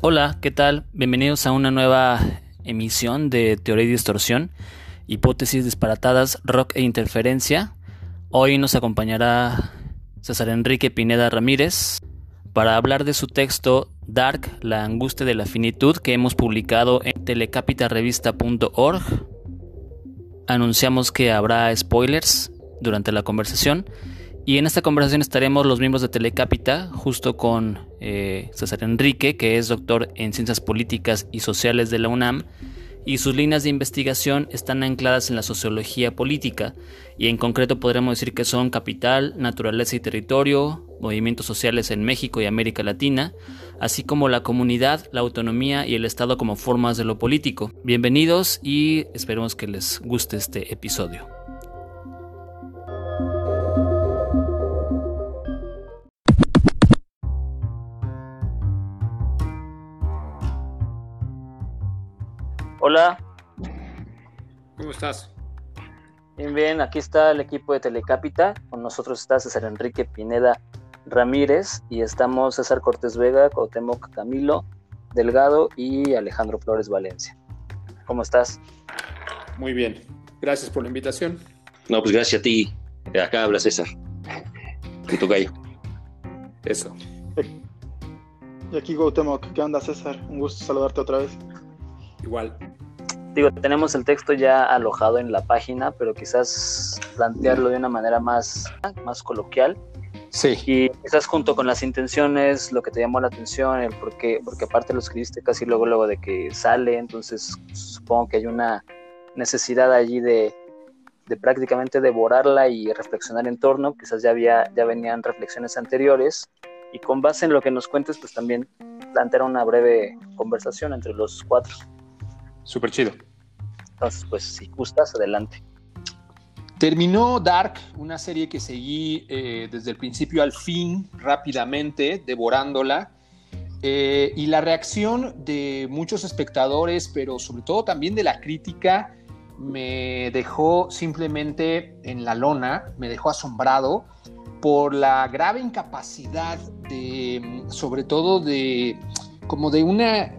Hola, ¿qué tal? Bienvenidos a una nueva emisión de Teoría y Distorsión, Hipótesis disparatadas, Rock e Interferencia. Hoy nos acompañará César Enrique Pineda Ramírez para hablar de su texto Dark, la angustia de la finitud que hemos publicado en telecapitarevista.org. Anunciamos que habrá spoilers durante la conversación y en esta conversación estaremos los miembros de Telecapita, justo con eh, César Enrique, que es doctor en Ciencias Políticas y Sociales de la UNAM, y sus líneas de investigación están ancladas en la sociología política, y en concreto podremos decir que son capital, naturaleza y territorio, movimientos sociales en México y América Latina, así como la comunidad, la autonomía y el Estado como formas de lo político. Bienvenidos y esperemos que les guste este episodio. Hola. ¿Cómo estás? Bien, bien, aquí está el equipo de Telecapita. Con nosotros está César Enrique Pineda Ramírez y estamos César Cortés Vega, Cuauhtémoc Camilo Delgado y Alejandro Flores Valencia. ¿Cómo estás? Muy bien. Gracias por la invitación. No, pues gracias a ti. Acá habla César. Y tu gallo. Eso. Y aquí Cuauhtémoc. ¿Qué onda, César? Un gusto saludarte otra vez. Igual. Digo, tenemos el texto ya alojado en la página, pero quizás plantearlo de una manera más, más coloquial. Sí. Y quizás junto con las intenciones, lo que te llamó la atención, el por qué, porque aparte lo escribiste casi luego, luego de que sale, entonces supongo que hay una necesidad allí de, de prácticamente devorarla y reflexionar en torno, quizás ya había, ya venían reflexiones anteriores, y con base en lo que nos cuentes, pues también plantear una breve conversación entre los cuatro. Súper chido. Entonces, pues si gustas, adelante. Terminó Dark, una serie que seguí eh, desde el principio al fin, rápidamente, devorándola. Eh, y la reacción de muchos espectadores, pero sobre todo también de la crítica, me dejó simplemente en la lona, me dejó asombrado por la grave incapacidad de, sobre todo de, como de una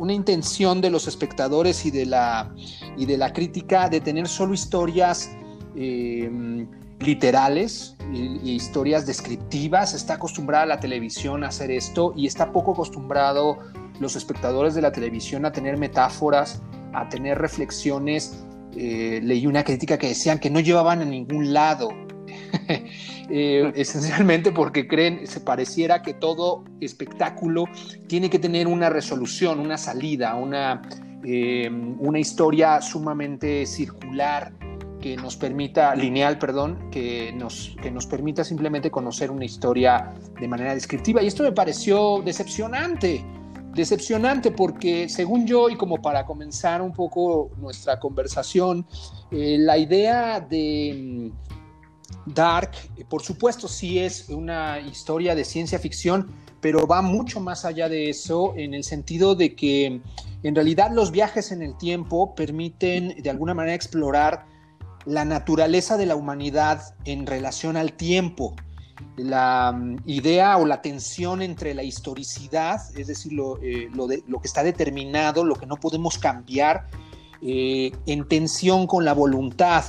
una intención de los espectadores y de la, y de la crítica de tener solo historias eh, literales y, historias descriptivas. Está acostumbrada la televisión a hacer esto y está poco acostumbrado los espectadores de la televisión a tener metáforas, a tener reflexiones. Eh, leí una crítica que decían que no llevaban a ningún lado. Eh, esencialmente porque creen, se pareciera que todo espectáculo tiene que tener una resolución, una salida, una, eh, una historia sumamente circular que nos permita, lineal, perdón, que nos, que nos permita simplemente conocer una historia de manera descriptiva. Y esto me pareció decepcionante, decepcionante porque según yo, y como para comenzar un poco nuestra conversación, eh, la idea de Dark, por supuesto, sí es una historia de ciencia ficción, pero va mucho más allá de eso en el sentido de que en realidad los viajes en el tiempo permiten de alguna manera explorar la naturaleza de la humanidad en relación al tiempo. La mm, idea o la tensión entre la historicidad, es decir, lo, eh, que está determinado, lo que no podemos cambiar, eh, en tensión con la voluntad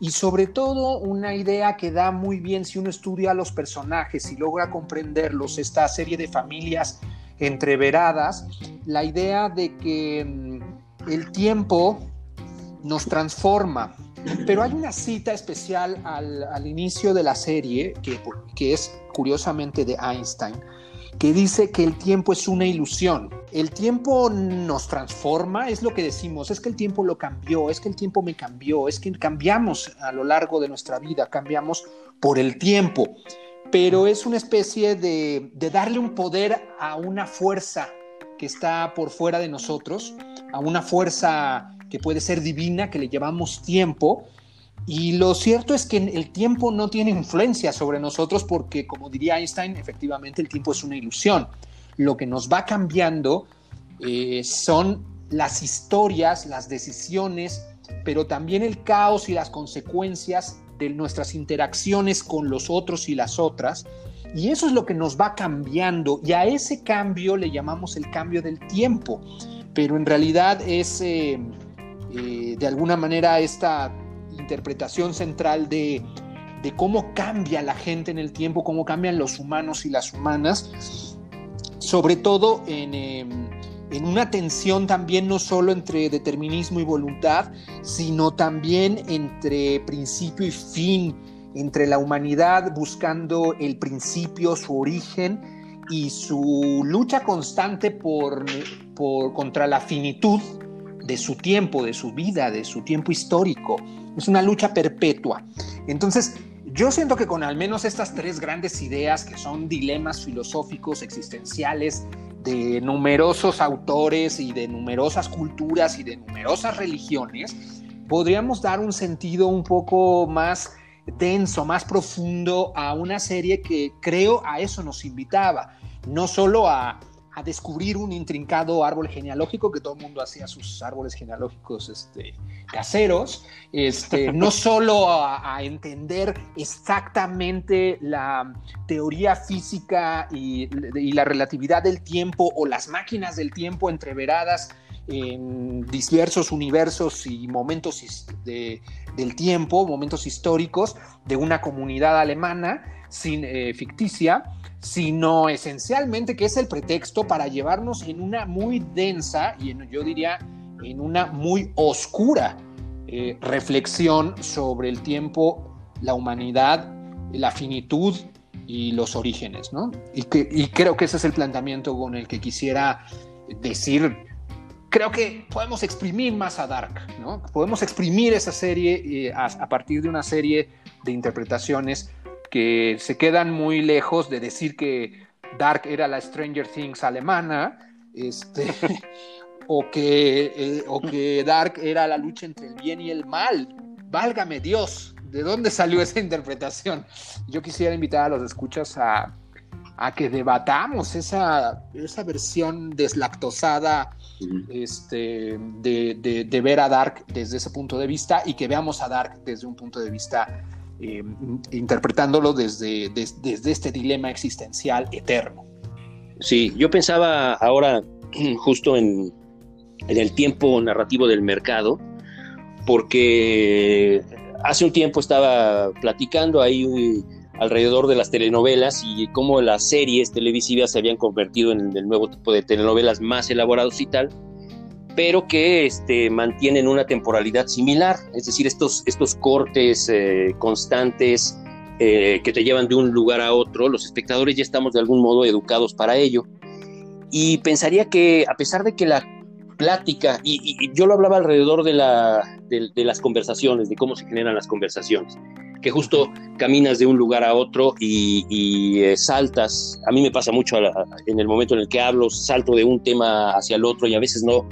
y sobre todo una idea que da muy bien si uno estudia a los personajes y logra comprenderlos, esta serie de familias entreveradas, la idea de que mm, el tiempo nos transforma. Pero hay una cita especial al, inicio de la serie, que, que es curiosamente de Einstein, que dice que el tiempo es una ilusión. El tiempo nos transforma, es lo que decimos, es que el tiempo lo cambió, es que el tiempo me cambió, es que cambiamos a lo largo de nuestra vida, cambiamos por el tiempo, pero es una especie de, darle un poder a una fuerza que está por fuera de nosotros, a una fuerza que puede ser divina, que le llevamos tiempo, y lo cierto es que el tiempo no tiene influencia sobre nosotros porque, como diría Einstein, efectivamente el tiempo es una ilusión. Lo que nos va cambiando eh, son las historias, las decisiones, pero también el caos y las consecuencias de nuestras interacciones con los otros y las otras. Y eso es lo que nos va cambiando y a ese cambio le llamamos el cambio del tiempo, pero en realidad es eh, eh, de alguna manera esta interpretación central de, cómo cambia la gente en el tiempo, cómo cambian los humanos y las humanas, sobre todo en, em, en una tensión también no solo entre determinismo y voluntad, sino también entre principio y fin, entre la humanidad buscando el principio, su origen y su lucha constante por, contra la finitud de su tiempo, de su vida, de su tiempo histórico. Es una lucha perpetua. Entonces, yo siento que con al menos estas tres grandes ideas que son dilemas filosóficos, existenciales, de numerosos autores y de numerosas culturas y de numerosas religiones, podríamos dar un sentido un poco más denso, más profundo a una serie que creo a eso nos invitaba, no solo a a descubrir un intrincado árbol genealógico, que todo el mundo hacía sus árboles genealógicos este, caseros, este, no solo a, entender exactamente la teoría física y, la relatividad del tiempo o las máquinas del tiempo entreveradas en diversos universos y momentos del tiempo, momentos históricos de una comunidad alemana sin, eh, ficticia, sino esencialmente que es el pretexto para llevarnos en una muy densa y yo diría en una muy oscura eh, reflexión sobre el tiempo, la humanidad, la finitud y los orígenes, ¿no? Y, que, creo que ese es el planteamiento con el que quisiera decir, creo que podemos exprimir más a Dark, ¿no? Podemos exprimir esa serie eh, a partir de una serie de interpretaciones que se quedan muy lejos de decir que Dark era la Stranger Things alemana, este, o, que, eh, o que Dark era la lucha entre el bien y el mal. Válgame Dios, ¿de dónde salió esa interpretación? Yo quisiera invitar a los escuchas a, que debatamos esa, esa versión deslactosada este, de, de, ver a Dark desde ese punto de vista y que veamos a Dark desde un punto de vista eh, interpretándolo desde, desde, este dilema existencial eterno. Sí, yo pensaba ahora justo en, en el tiempo narrativo del mercado, porque hace un tiempo estaba platicando ahí alrededor de las telenovelas y cómo las series televisivas se habían convertido en el nuevo tipo de telenovelas más elaborados y tal pero que este, mantienen una temporalidad similar, es decir, estos, estos cortes eh, constantes eh, que te llevan de un lugar a otro, los espectadores ya estamos de algún modo educados para ello. Y pensaría que a pesar de que la plática, y, yo lo hablaba alrededor de, la, de, las conversaciones, de cómo se generan las conversaciones, que justo caminas de un lugar a otro y, eh, saltas, a mí me pasa mucho en el momento en el que hablo, salto de un tema hacia el otro y a veces no,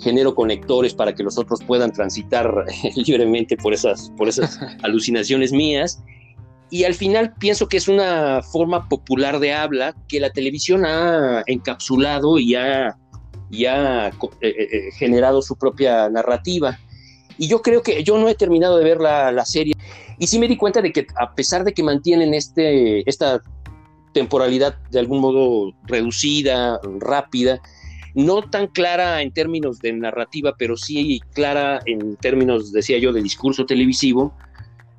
genero conectores para que los otros puedan transitar libremente por esas, por esas alucinaciones mías. Y al final pienso que es una forma popular de habla que la televisión ha encapsulado y ha, eh, eh, eh, generado su propia narrativa. Y yo creo que yo no he terminado de ver la, la, serie. Y sí me di cuenta de que a pesar de que mantienen este, esta temporalidad de algún modo reducida, rápida, no tan clara en términos de narrativa, pero sí clara en términos, decía yo, de discurso televisivo,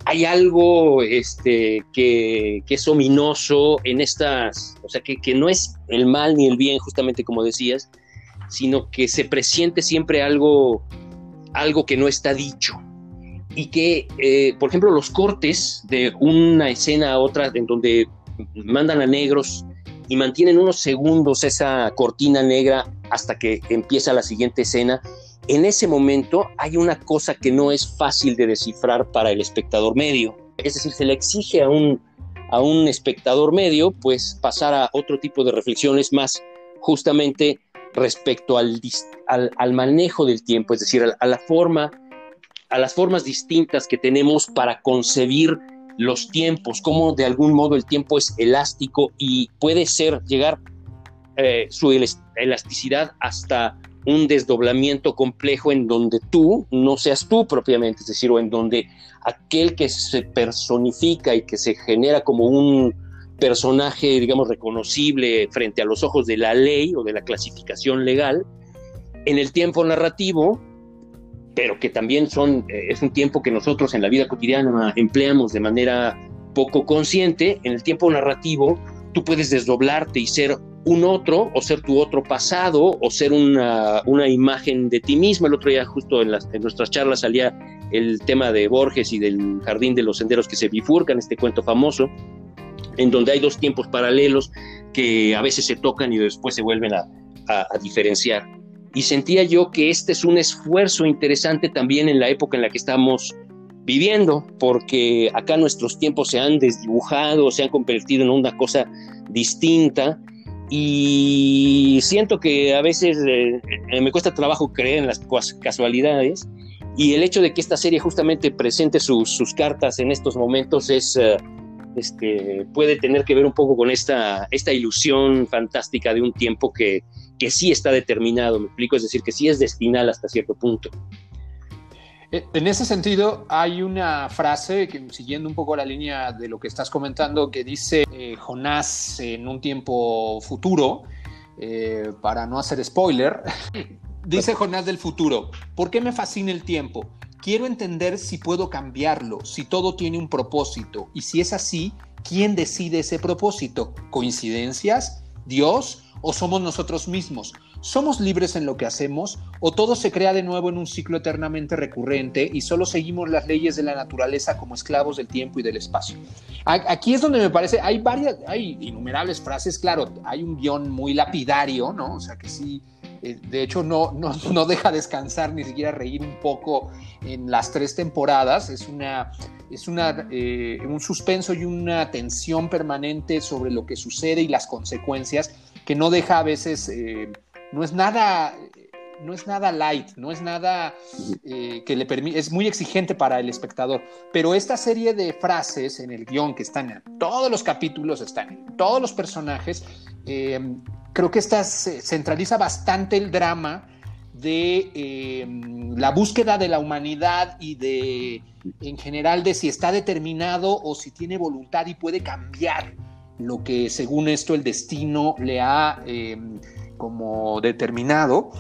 hay algo este, que, es ominoso en estas, o sea, que, no es el mal ni el bien, justamente como decías, sino que se presiente siempre algo, algo que no está dicho. Y que, eh, por ejemplo, los cortes de una escena a otra, en donde mandan a negros y mantienen unos segundos esa cortina negra hasta que empieza la siguiente escena, en ese momento hay una cosa que no es fácil de descifrar para el espectador medio. Es decir, se le exige a un, a un espectador medio pues pasar a otro tipo de reflexiones más justamente respecto al, al, manejo del tiempo, es decir, a, la forma, a las formas distintas que tenemos para concebir los tiempos, cómo de algún modo el tiempo es elástico y puede ser llegar eh, su elasticidad hasta un desdoblamiento complejo en donde tú no seas tú propiamente, es decir, o en donde aquel que se personifica y que se genera como un personaje, digamos, reconocible frente a los ojos de la ley o de la clasificación legal, en el tiempo narrativo, pero que también son, eh, es un tiempo que nosotros en la vida cotidiana empleamos de manera poco consciente, en el tiempo narrativo tú puedes desdoblarte y ser un otro o ser tu otro pasado o ser una, imagen de ti mismo. El otro día justo en, las, en nuestras charlas salía el tema de Borges y del jardín de los senderos que se bifurcan, este cuento famoso, en donde hay dos tiempos paralelos que a veces se tocan y después se vuelven a, a diferenciar. Y sentía yo que este es un esfuerzo interesante también en la época en la que estamos viviendo, porque acá nuestros tiempos se han desdibujado, se han convertido en una cosa distinta y siento que a veces eh, eh, me cuesta trabajo creer en las casualidades y el hecho de que esta serie justamente presente sus, cartas en estos momentos es, eh, este, puede tener que ver un poco con esta, esta ilusión fantástica de un tiempo que, que sí está determinado, me explico, es decir, que sí es destinal hasta cierto punto. Eh, en ese sentido, hay una frase que, siguiendo un poco la línea de lo que estás comentando, que dice eh, Jonás en un tiempo futuro, eh, para no hacer spoiler, dice Jonás del futuro, ¿por qué me fascina el tiempo? Quiero entender si puedo cambiarlo, si todo tiene un propósito, y si es así, ¿quién decide ese propósito? ¿Coincidencias? ¿Dios? ¿O somos nosotros mismos? ¿Somos libres en lo que hacemos o todo se crea de nuevo en un ciclo eternamente recurrente y solo seguimos las leyes de la naturaleza como esclavos del tiempo y del espacio? Aquí es donde me parece, hay varias, hay innumerables frases, claro, hay un guion muy lapidario, ¿no? O sea que sí, de hecho no, no, no deja descansar ni siquiera reír un poco en las tres temporadas, es una es una, eh, un suspenso y una tensión permanente sobre lo que sucede y las consecuencias que no deja a veces eh, no es nada, no es nada light, no es nada eh, que le permite, es muy exigente para el espectador. Pero esta serie de frases en el guion que están en todos los capítulos, están en todos los personajes, eh, creo que esta centraliza bastante el drama de eh, la búsqueda de la humanidad y de, en general, de si está determinado o si tiene voluntad y puede cambiar lo que según esto el destino le ha como determinado.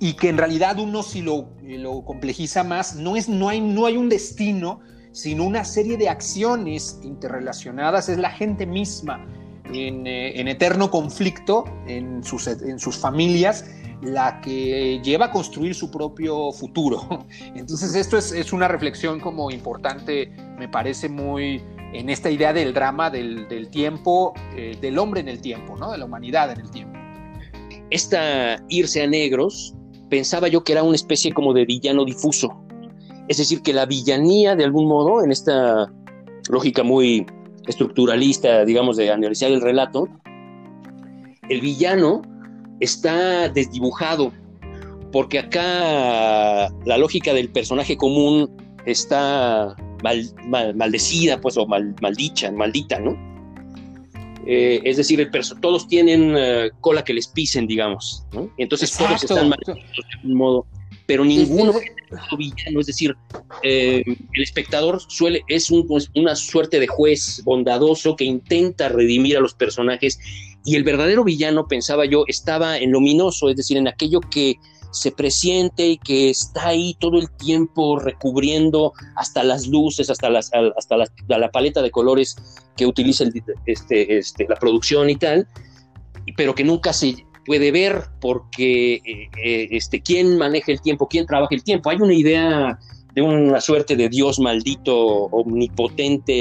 Y que en realidad uno si lo, lo complejiza más, no, es, no, hay, no hay un destino, sino una serie de acciones interrelacionadas, es la gente misma en, eh, en eterno conflicto en sus, en sus familias la que lleva a construir su propio futuro. Entonces esto es, es una reflexión como importante, me parece muy en esta idea del drama, del, del tiempo, eh, del hombre en el tiempo, ¿no? de la humanidad en el tiempo esta irse a negros, pensaba yo que era una especie como de villano difuso. Es decir, que la villanía, de algún modo, en esta lógica muy estructuralista, digamos, de analizar el relato, el villano está desdibujado, porque acá la lógica del personaje común está maldecida, pues, o maldicha, maldita, ¿no? Eh, es decir, el todos tienen eh, cola que les pisen, digamos, ¿no? Entonces todos están mal de un modo, pero ninguno es villano, es decir, eh, el espectador suele, es pues, una suerte de juez bondadoso que intenta redimir a los personajes y el verdadero villano, pensaba yo, estaba en luminoso, es decir, en aquello que se presiente y que está ahí todo el tiempo recubriendo hasta las luces, hasta, las, hasta la, paleta de colores que utiliza este, este, la producción y tal, pero que nunca se puede ver porque eh, eh, este, quién maneja el tiempo, quién trabaja el tiempo. Hay una idea de una suerte de Dios maldito, omnipotente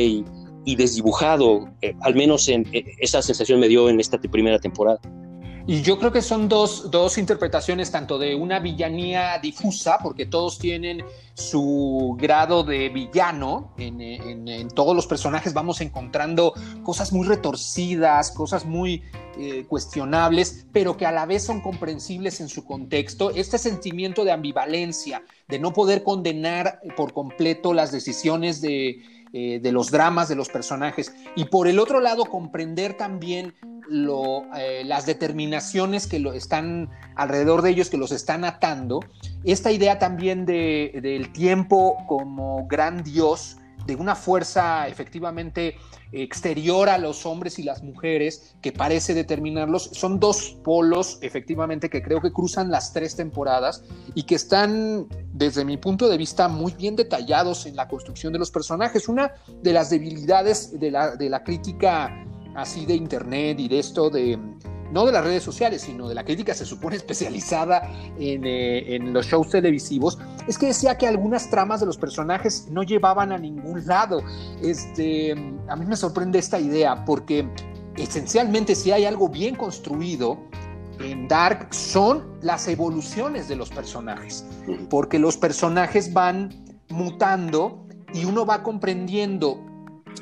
y, desdibujado, eh, al menos en, esa sensación me dio en esta primera temporada. Y yo creo que son dos, interpretaciones, tanto de una villanía difusa, porque todos tienen su grado de villano, en, todos los personajes vamos encontrando cosas muy retorcidas, cosas muy eh, cuestionables, pero que a la vez son comprensibles en su contexto. Este sentimiento de ambivalencia, de no poder condenar por completo las decisiones de, eh, de los dramas de los personajes, y por el otro lado comprender también eh, las determinaciones que lo están alrededor de ellos, que los están atando. Esta idea también de, del tiempo como gran Dios, de una fuerza efectivamente exterior a los hombres y las mujeres que parece determinarlos. Son dos polos, efectivamente, que creo que cruzan las tres temporadas y que están, desde mi punto de vista, muy bien detallados en la construcción de los personajes. Una de las debilidades de la, crítica así de Internet y de esto de no de las redes sociales, sino de la crítica se supone especializada eh, en, los shows televisivos, es que decía que algunas tramas de los personajes no llevaban a ningún lado. Este, a mí me sorprende esta idea porque esencialmente si hay algo bien construido en Dark son las evoluciones de los personajes, porque los personajes van mutando y uno va comprendiendo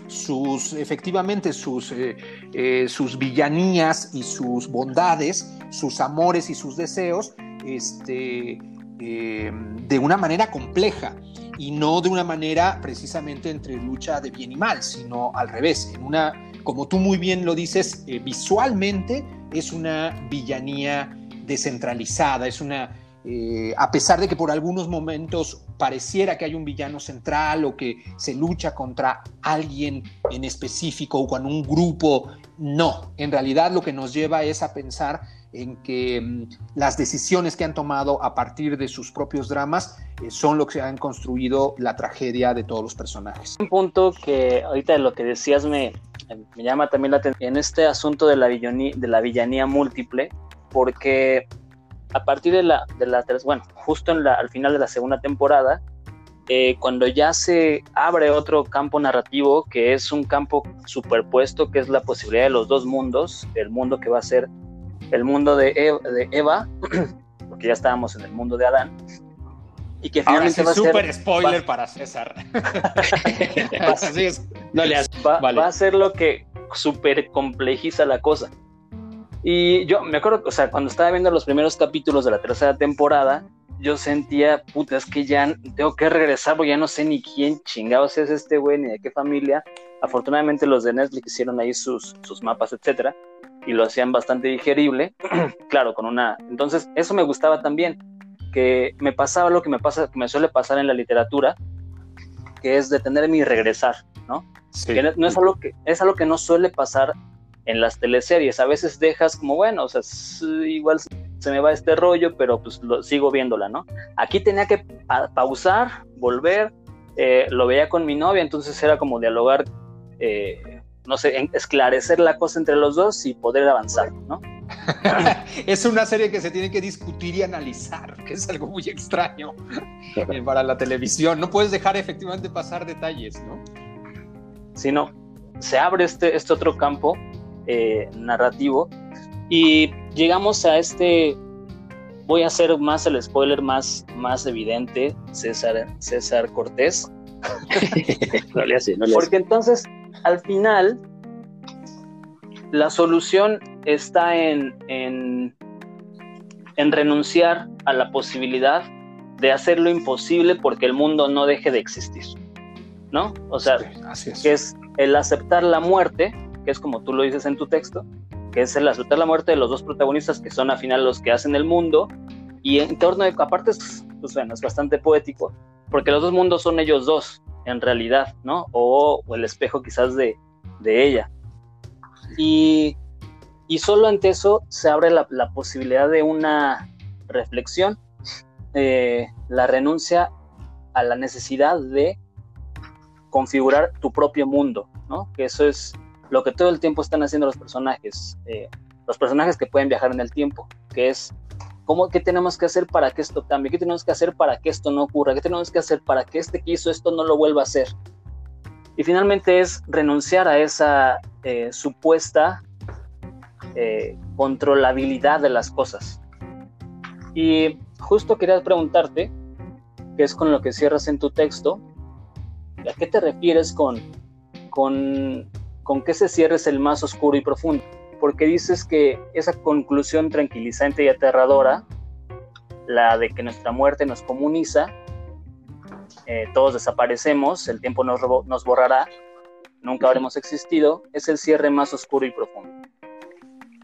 sus, efectivamente, sus, eh, eh, sus villanías y sus bondades, sus amores y sus deseos, este, eh, de una manera compleja y no de una manera precisamente entre lucha de bien y mal, sino al revés, en una, como tú muy bien lo dices, visualmente es una villanía descentralizada, es una eh, a pesar de que por algunos momentos pareciera que hay un villano central o que se lucha contra alguien en específico o con un grupo, no, en realidad lo que nos lleva es a pensar en que mm, las decisiones que han tomado a partir de sus propios dramas eh, son lo que han construido la tragedia de todos los personajes. Un punto que ahorita de lo que decías me, me llama también la atención en este asunto de la, de la villanía múltiple, porque a partir de la, de la bueno, justo en la, al final de la segunda temporada, eh, cuando ya se abre otro campo narrativo, que es un campo superpuesto, que es la posibilidad de los dos mundos, el mundo que va a ser el mundo de, de Eva, porque ya estábamos en el mundo de Adán, y que finalmente va a ser... Super spoiler para César. va, va a ser lo que super complejiza la cosa. Y yo me acuerdo, o sea, cuando estaba viendo los primeros capítulos de la tercera temporada, yo sentía, puta, es que ya tengo que regresar porque ya no sé ni quién chingados es este güey ni de qué familia. Afortunadamente los de Netflix hicieron ahí sus, sus mapas, etcétera, y lo hacían bastante digerible, claro, con una... Entonces, eso me gustaba también, que me pasaba lo que me pasa, que me suele pasar en la literatura, que es detenerme y regresar, ¿no? Sí. no es algo que es algo que no suele pasar en las teleseries. A veces dejas como, bueno, o sea, igual se me va este rollo, pero pues lo, sigo viéndola, ¿no? Aquí tenía que pausar, volver, eh, lo veía con mi novia, entonces era como dialogar, eh, no sé, esclarecer la cosa entre los dos y poder avanzar, ¿no? es una serie que se tiene que discutir y analizar, que es algo muy extraño eh, para la televisión. No puedes dejar efectivamente pasar detalles, ¿no? Si no, se abre este, este otro campo eh, narrativo. Y llegamos a este, voy a hacer más el spoiler más, más evidente, César, César Cortés. Porque entonces, al final, la solución está en, en, en renunciar a la posibilidad de hacer lo imposible porque el mundo no deje de existir. ¿No? O sea, que es el aceptar la muerte que es como tú lo dices en tu texto, que es el aceptar la muerte de los dos protagonistas que son al final los que hacen el mundo, y en torno de, aparte es, pues bueno, es bastante poético, porque los dos mundos son ellos dos, en realidad, ¿no? O, el espejo quizás de, de ella. Y, y, solo ante eso se abre la, la posibilidad de una reflexión, eh, la renuncia a la necesidad de configurar tu propio mundo, ¿no? Que eso es lo que todo el tiempo están haciendo los personajes, eh, los personajes que pueden viajar en el tiempo, que es cómo, qué tenemos que hacer para que esto cambie, qué tenemos que hacer para que esto no ocurra, qué tenemos que hacer para que este que hizo esto no lo vuelva a hacer. Y finalmente es renunciar a esa eh, supuesta eh, controlabilidad de las cosas. Y justo quería preguntarte, que es con lo que cierras en tu texto, ¿a qué te refieres con, con con que ese cierre es el más oscuro y profundo, porque dices que esa conclusión tranquilizante y aterradora, la de que nuestra muerte nos comuniza, eh, todos desaparecemos, el tiempo nos, nos borrará, nunca habremos existido, es el cierre más oscuro y profundo.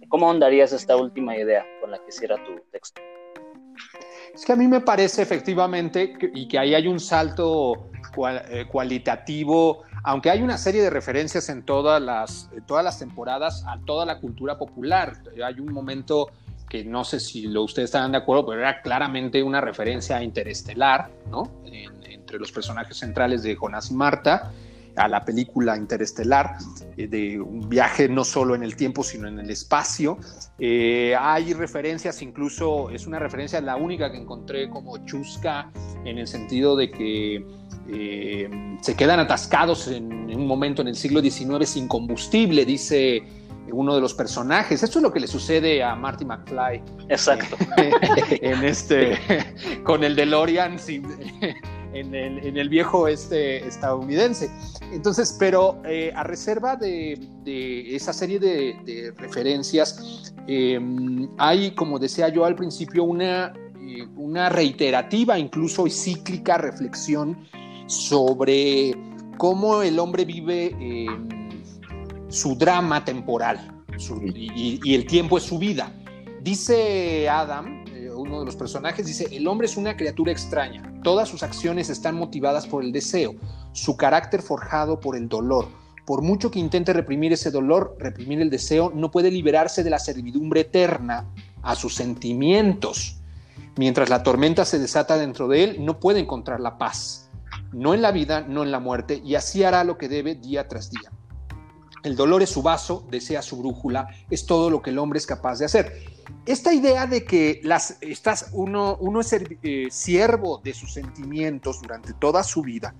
¿Cómo ahondarías esta última idea con la que hiciera tu texto? Es que a mí me parece efectivamente y que ahí hay un salto eh, cualitativo, aunque hay una serie de referencias en todas las, todas las temporadas a toda la cultura popular. Hay un momento que no sé si lo, ustedes están de acuerdo, pero era claramente una referencia interestelar, ¿no? entre los personajes centrales de Jonás y Marta a la película Interestelar, de un viaje no solo en el tiempo, sino en el espacio. Eh, hay referencias, incluso es una referencia la única que encontré como chusca, en el sentido de que eh, se quedan atascados en, un momento en el siglo XIX sin combustible, dice uno de los personajes. Esto es lo que le sucede a Marty McFly. Exacto. en este, con el DeLorean sin, en el, viejo este estadounidense. Entonces, pero eh, a reserva de, esa serie de, referencias, em, hay, como decía yo al principio, una, eh, una reiterativa, incluso cíclica reflexión sobre cómo el hombre vive em, su drama temporal y el tiempo es su vida. Dice Adam, uno de los personajes, dice, el hombre es una criatura extraña, todas sus acciones están motivadas por el deseo, su carácter forjado por el dolor. Por mucho que intente reprimir ese dolor, reprimir el deseo, no puede liberarse de la servidumbre eterna a sus sentimientos. Mientras la tormenta se desata dentro de él, no puede encontrar la paz, no en la vida, no en la muerte, y así hará lo que debe día tras día. El dolor es su vaso, desea su brújula, es todo lo que el hombre es capaz de hacer. Esta idea de que las, estás, uno, uno es eh, siervo de sus sentimientos durante toda su vida,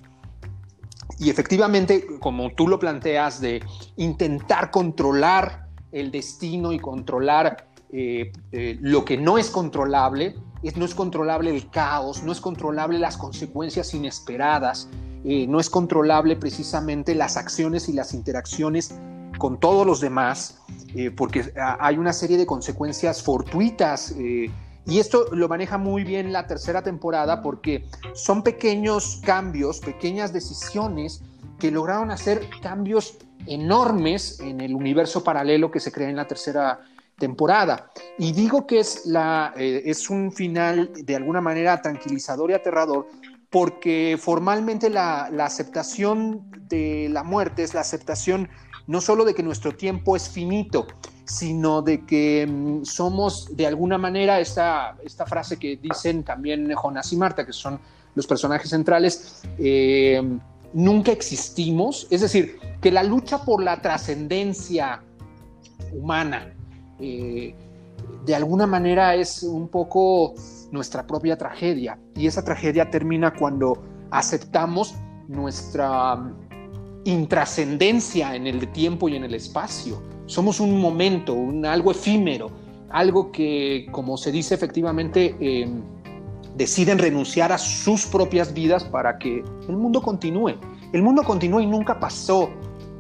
y efectivamente, como tú lo planteas, de intentar controlar el destino y controlar eh, eh, lo que no es controlable, es, no es controlable el caos, no es controlable las consecuencias inesperadas, no es controlable precisamente las acciones y las interacciones con todos los demás, eh, porque hay una serie de consecuencias fortuitas. Eh, y esto lo maneja muy bien la tercera temporada porque son pequeños cambios, pequeñas decisiones que lograron hacer cambios enormes en el universo paralelo que se crea en la tercera temporada. Y digo que es, la, eh, es un final de alguna manera tranquilizador y aterrador porque formalmente la, aceptación de la muerte es la aceptación no solo de que nuestro tiempo es finito, sino de que mm, somos de alguna manera esta, esta frase que dicen también Jonas y Marta, que son los personajes centrales, eh, nunca existimos, es decir, que la lucha por la trascendencia humana eh, de alguna manera es un poco nuestra propia tragedia y esa tragedia termina cuando aceptamos nuestra intrascendencia en el tiempo y en el espacio. Somos un momento, un, algo efímero, algo que, como se dice efectivamente, eh, deciden renunciar a sus propias vidas para que el mundo continúe. El mundo continúa y nunca pasó,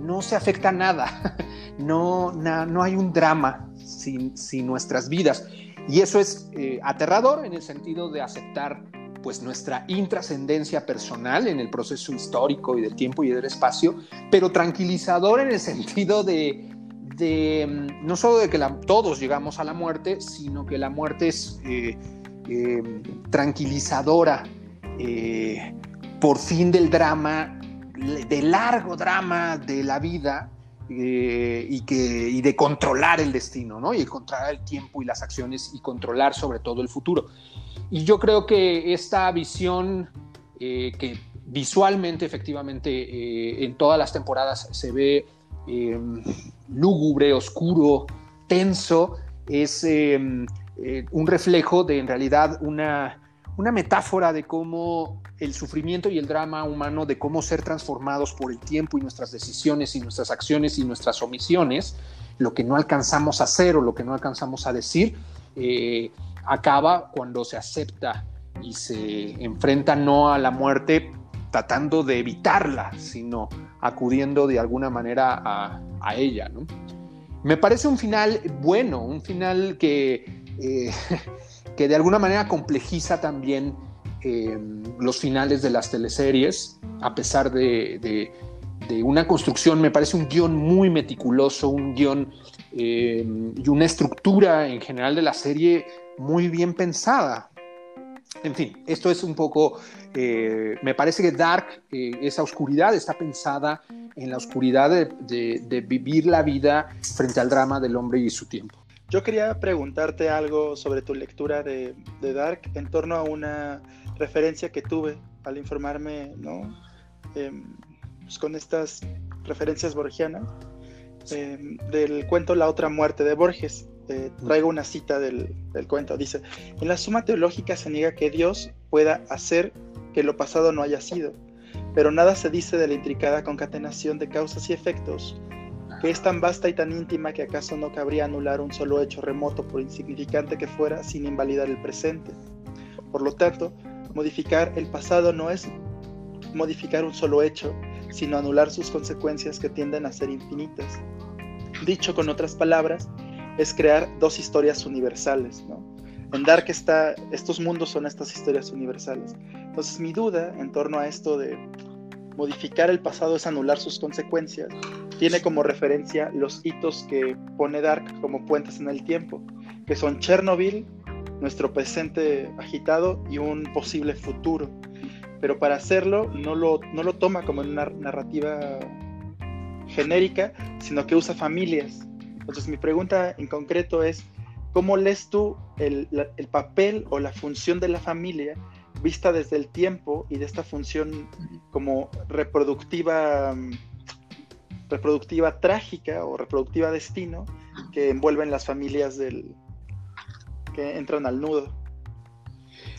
no se afecta nada, no, no hay un drama sin, nuestras vidas. Y eso es eh, aterrador en el sentido de aceptar pues nuestra intrascendencia personal en el proceso histórico y del tiempo y del espacio, pero tranquilizador en el sentido de, mm, no solo de que todos llegamos a la muerte, sino que la muerte es eh, eh, tranquilizadora eh, por fin del drama, del largo drama de la vida y, que, y de controlar el destino, ¿no? Y controlar el tiempo y las acciones y controlar sobre todo el futuro. Y yo creo que esta visión eh, que visualmente, efectivamente, eh, en todas las temporadas se ve lúgubre, oscuro, tenso, es eh, un reflejo de, en realidad, una, una metáfora de cómo el sufrimiento y el drama humano, de cómo ser transformados por el tiempo y nuestras decisiones y nuestras acciones y nuestras omisiones, lo que no alcanzamos a hacer o lo que no alcanzamos a decir, acaba cuando se acepta y se enfrenta no a la muerte tratando de evitarla, sino acudiendo de alguna manera a, ella. Me parece un final bueno, un final que, eh, que de alguna manera complejiza también eh, los finales de las teleseries, a pesar de, una construcción, me parece un guion muy meticuloso, un guion eh, y una estructura en general de la serie muy bien pensada. En fin, esto es un poco, eh, me parece que Dark, esa oscuridad está pensada en la oscuridad de, vivir la vida frente al drama del hombre y su tiempo. Yo quería preguntarte algo sobre tu lectura de, Dark en torno a una referencia que tuve al informarme, ¿no? Em, pues con estas referencias borgianas em, del cuento La otra muerte de Borges. Eh, traigo una cita del, del, cuento. Dice, en la suma teológica se niega que Dios pueda hacer que lo pasado no haya sido, pero nada se dice de la intricada concatenación de causas y efectos, que es tan vasta y tan íntima que acaso no cabría anular un solo hecho remoto por insignificante que fuera sin invalidar el presente. Por lo tanto, modificar el pasado no es modificar un solo hecho, sino anular sus consecuencias que tienden a ser infinitas. Dicho con otras palabras, es crear dos historias universales. ¿no? En Dark está, estos mundos son estas historias universales. Entonces mi duda en torno a esto de modificar el pasado es anular sus consecuencias, tiene como referencia los hitos que pone Dark como puentes en el tiempo, que son Chernobyl, nuestro presente agitado y un posible futuro. Pero para hacerlo no lo, no lo toma como una narrativa genérica, sino que usa familias, entonces mi pregunta en concreto es, ¿cómo lees tú el, papel o la función de la familia vista desde el tiempo y de esta función como reproductiva, reproductiva trágica o reproductiva destino que envuelven las familias del, que entran al nudo?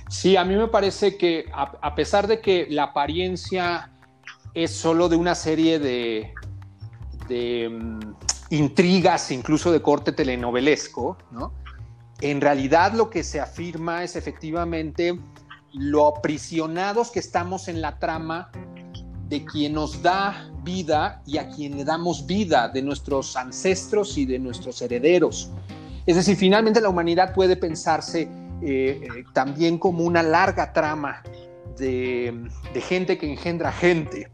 Sí, a mí me parece que a pesar de que la apariencia es solo de una serie de, de mm, intrigas, incluso de corte telenovelesco, ¿no? En realidad lo que se afirma es efectivamente lo aprisionados que estamos en la trama de quien nos da vida y a quien le damos vida, de nuestros ancestros y de nuestros herederos. Es decir, finalmente la humanidad puede pensarse eh, eh, también como una larga trama de, gente que engendra gente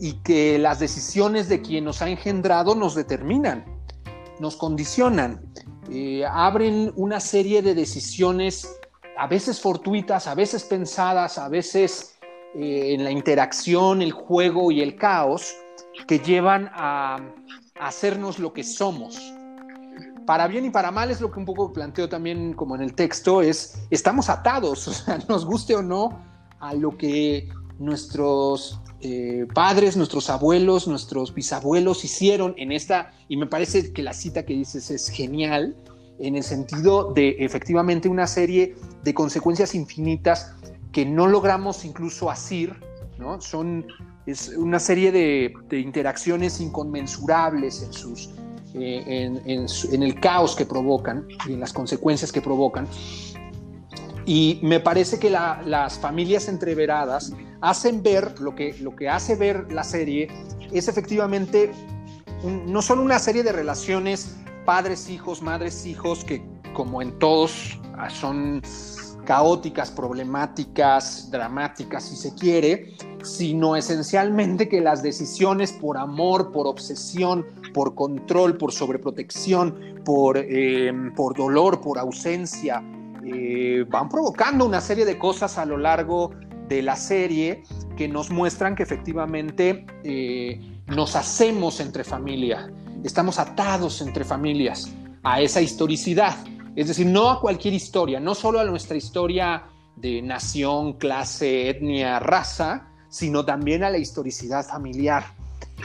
y que las decisiones de quien nos ha engendrado nos determinan, nos condicionan, eh, abren una serie de decisiones a veces fortuitas, a veces pensadas, a veces eh, en la interacción, el juego y el caos que llevan a, hacernos lo que somos. Para bien y para mal es lo que un poco planteo también como en el texto, es estamos atados, nos guste o no, a lo que nuestros eh, padres, nuestros abuelos, nuestros bisabuelos hicieron en esta, y me parece que la cita que dices es genial, en el sentido de efectivamente una serie de consecuencias infinitas que no logramos incluso asir, ¿no? Son es una serie de, interacciones inconmensurables en, sus, eh, en, el caos que provocan y en las consecuencias que provocan. Y me parece que las familias entreveradas hacen ver, lo que, lo que hace ver la serie es efectivamente no solo una serie de relaciones padres, hijos, madres, hijos, que como en todos ah, son caóticas, problemáticas, dramáticas, si se quiere, sino esencialmente que las decisiones por amor, por obsesión, por control, por sobreprotección, por, eh, por dolor, por ausencia, eh, van provocando una serie de cosas a lo largo de la serie que nos muestran que efectivamente eh, nos hacemos entre familia, estamos atados entre familias a esa historicidad. Es decir, no a cualquier historia, no solo a nuestra historia de nación, clase, etnia, raza, sino también a la historicidad familiar.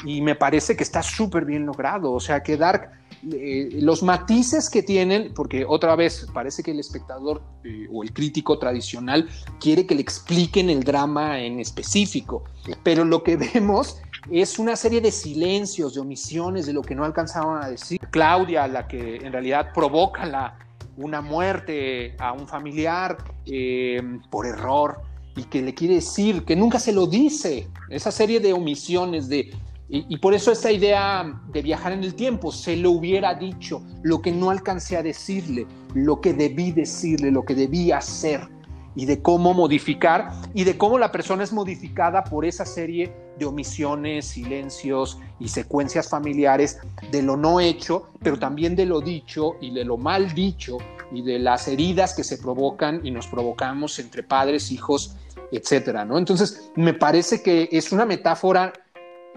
Y me parece que está súper bien logrado. O sea, que Dark eh, los matices que tienen, porque otra vez parece que el espectador eh, o el crítico tradicional quiere que le expliquen el drama en específico, pero lo que vemos es una serie de silencios, de omisiones, de lo que no alcanzaban a decir. Claudia, la que en realidad provoca la, una muerte a un familiar eh, por error y que le quiere decir que nunca se lo dice, esa serie de omisiones, de y, por eso esta idea de viajar en el tiempo, se lo hubiera dicho, lo que no alcancé a decirle, lo que debí decirle, lo que debí hacer. Y de cómo modificar y de cómo la persona es modificada por esa serie de omisiones, silencios y secuencias familiares de lo no hecho, pero también de lo dicho y de lo mal dicho y de las heridas que se provocan y nos provocamos entre padres, hijos, etcétera, ¿no? Entonces, me parece que es una metáfora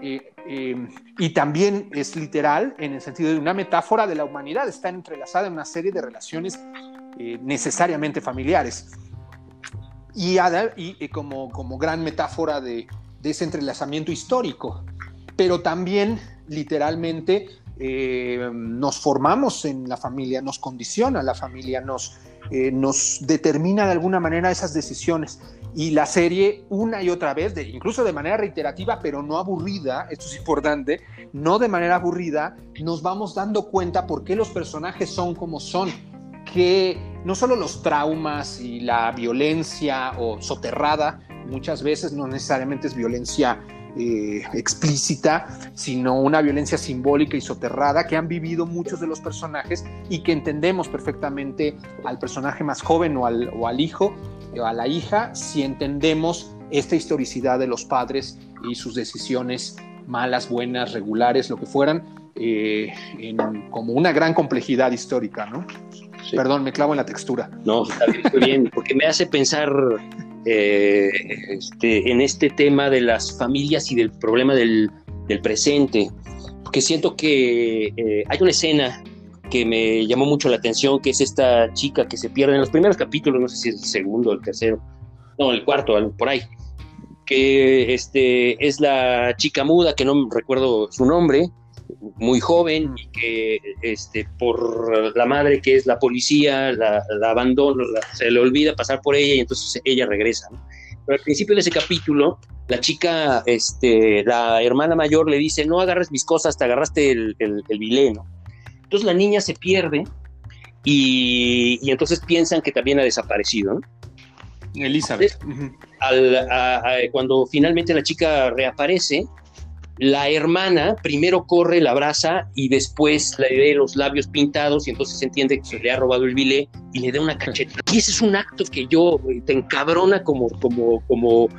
eh, eh, y también es literal en el sentido de una metáfora de la humanidad, está entrelazada en una serie de relaciones eh, necesariamente familiares. Y, como, gran metáfora de, de, ese entrelazamiento histórico, pero también literalmente nos formamos en la familia, nos condiciona la familia, nos, nos determina de alguna manera esas decisiones. Y la serie una y otra vez, de, incluso de manera reiterativa, pero no aburrida, esto es importante, no de manera aburrida, nos vamos dando cuenta por qué los personajes son como son, que no solo los traumas y la violencia o soterrada, muchas veces no necesariamente es violencia eh, explícita, sino una violencia simbólica y soterrada que han vivido muchos de los personajes y que entendemos perfectamente al personaje más joven o al, o al hijo o a la hija si entendemos esta historicidad de los padres y sus decisiones malas, buenas, regulares, lo que fueran, eh, como una gran complejidad histórica, ¿no? Perdón, me clavo en la textura. No, está bien, porque me hace pensar eh, este, en este tema de las familias y del problema del, presente, porque siento que eh, hay una escena que me llamó mucho la atención, que es esta chica que se pierde en los primeros capítulos, no sé si es el segundo o el tercero, no, el cuarto, por ahí, que este, es la chica muda, que no recuerdo su nombre, muy joven y que este, por la madre que es la policía la, abandona, se le olvida pasar por ella y entonces ella regresa. Pero al principio de ese capítulo, la chica, este, la hermana mayor le dice, no agarres mis cosas, te agarraste el, el, vileno. Entonces la niña se pierde y, y, entonces piensan que también ha desaparecido. Elizabeth. cuando finalmente la chica reaparece, la hermana primero corre, la abraza y después le ve los labios pintados y entonces entiende que se le ha robado el bilé y le da una cacheta. Y ese es un acto que yo eh, te encabrona como, como, como,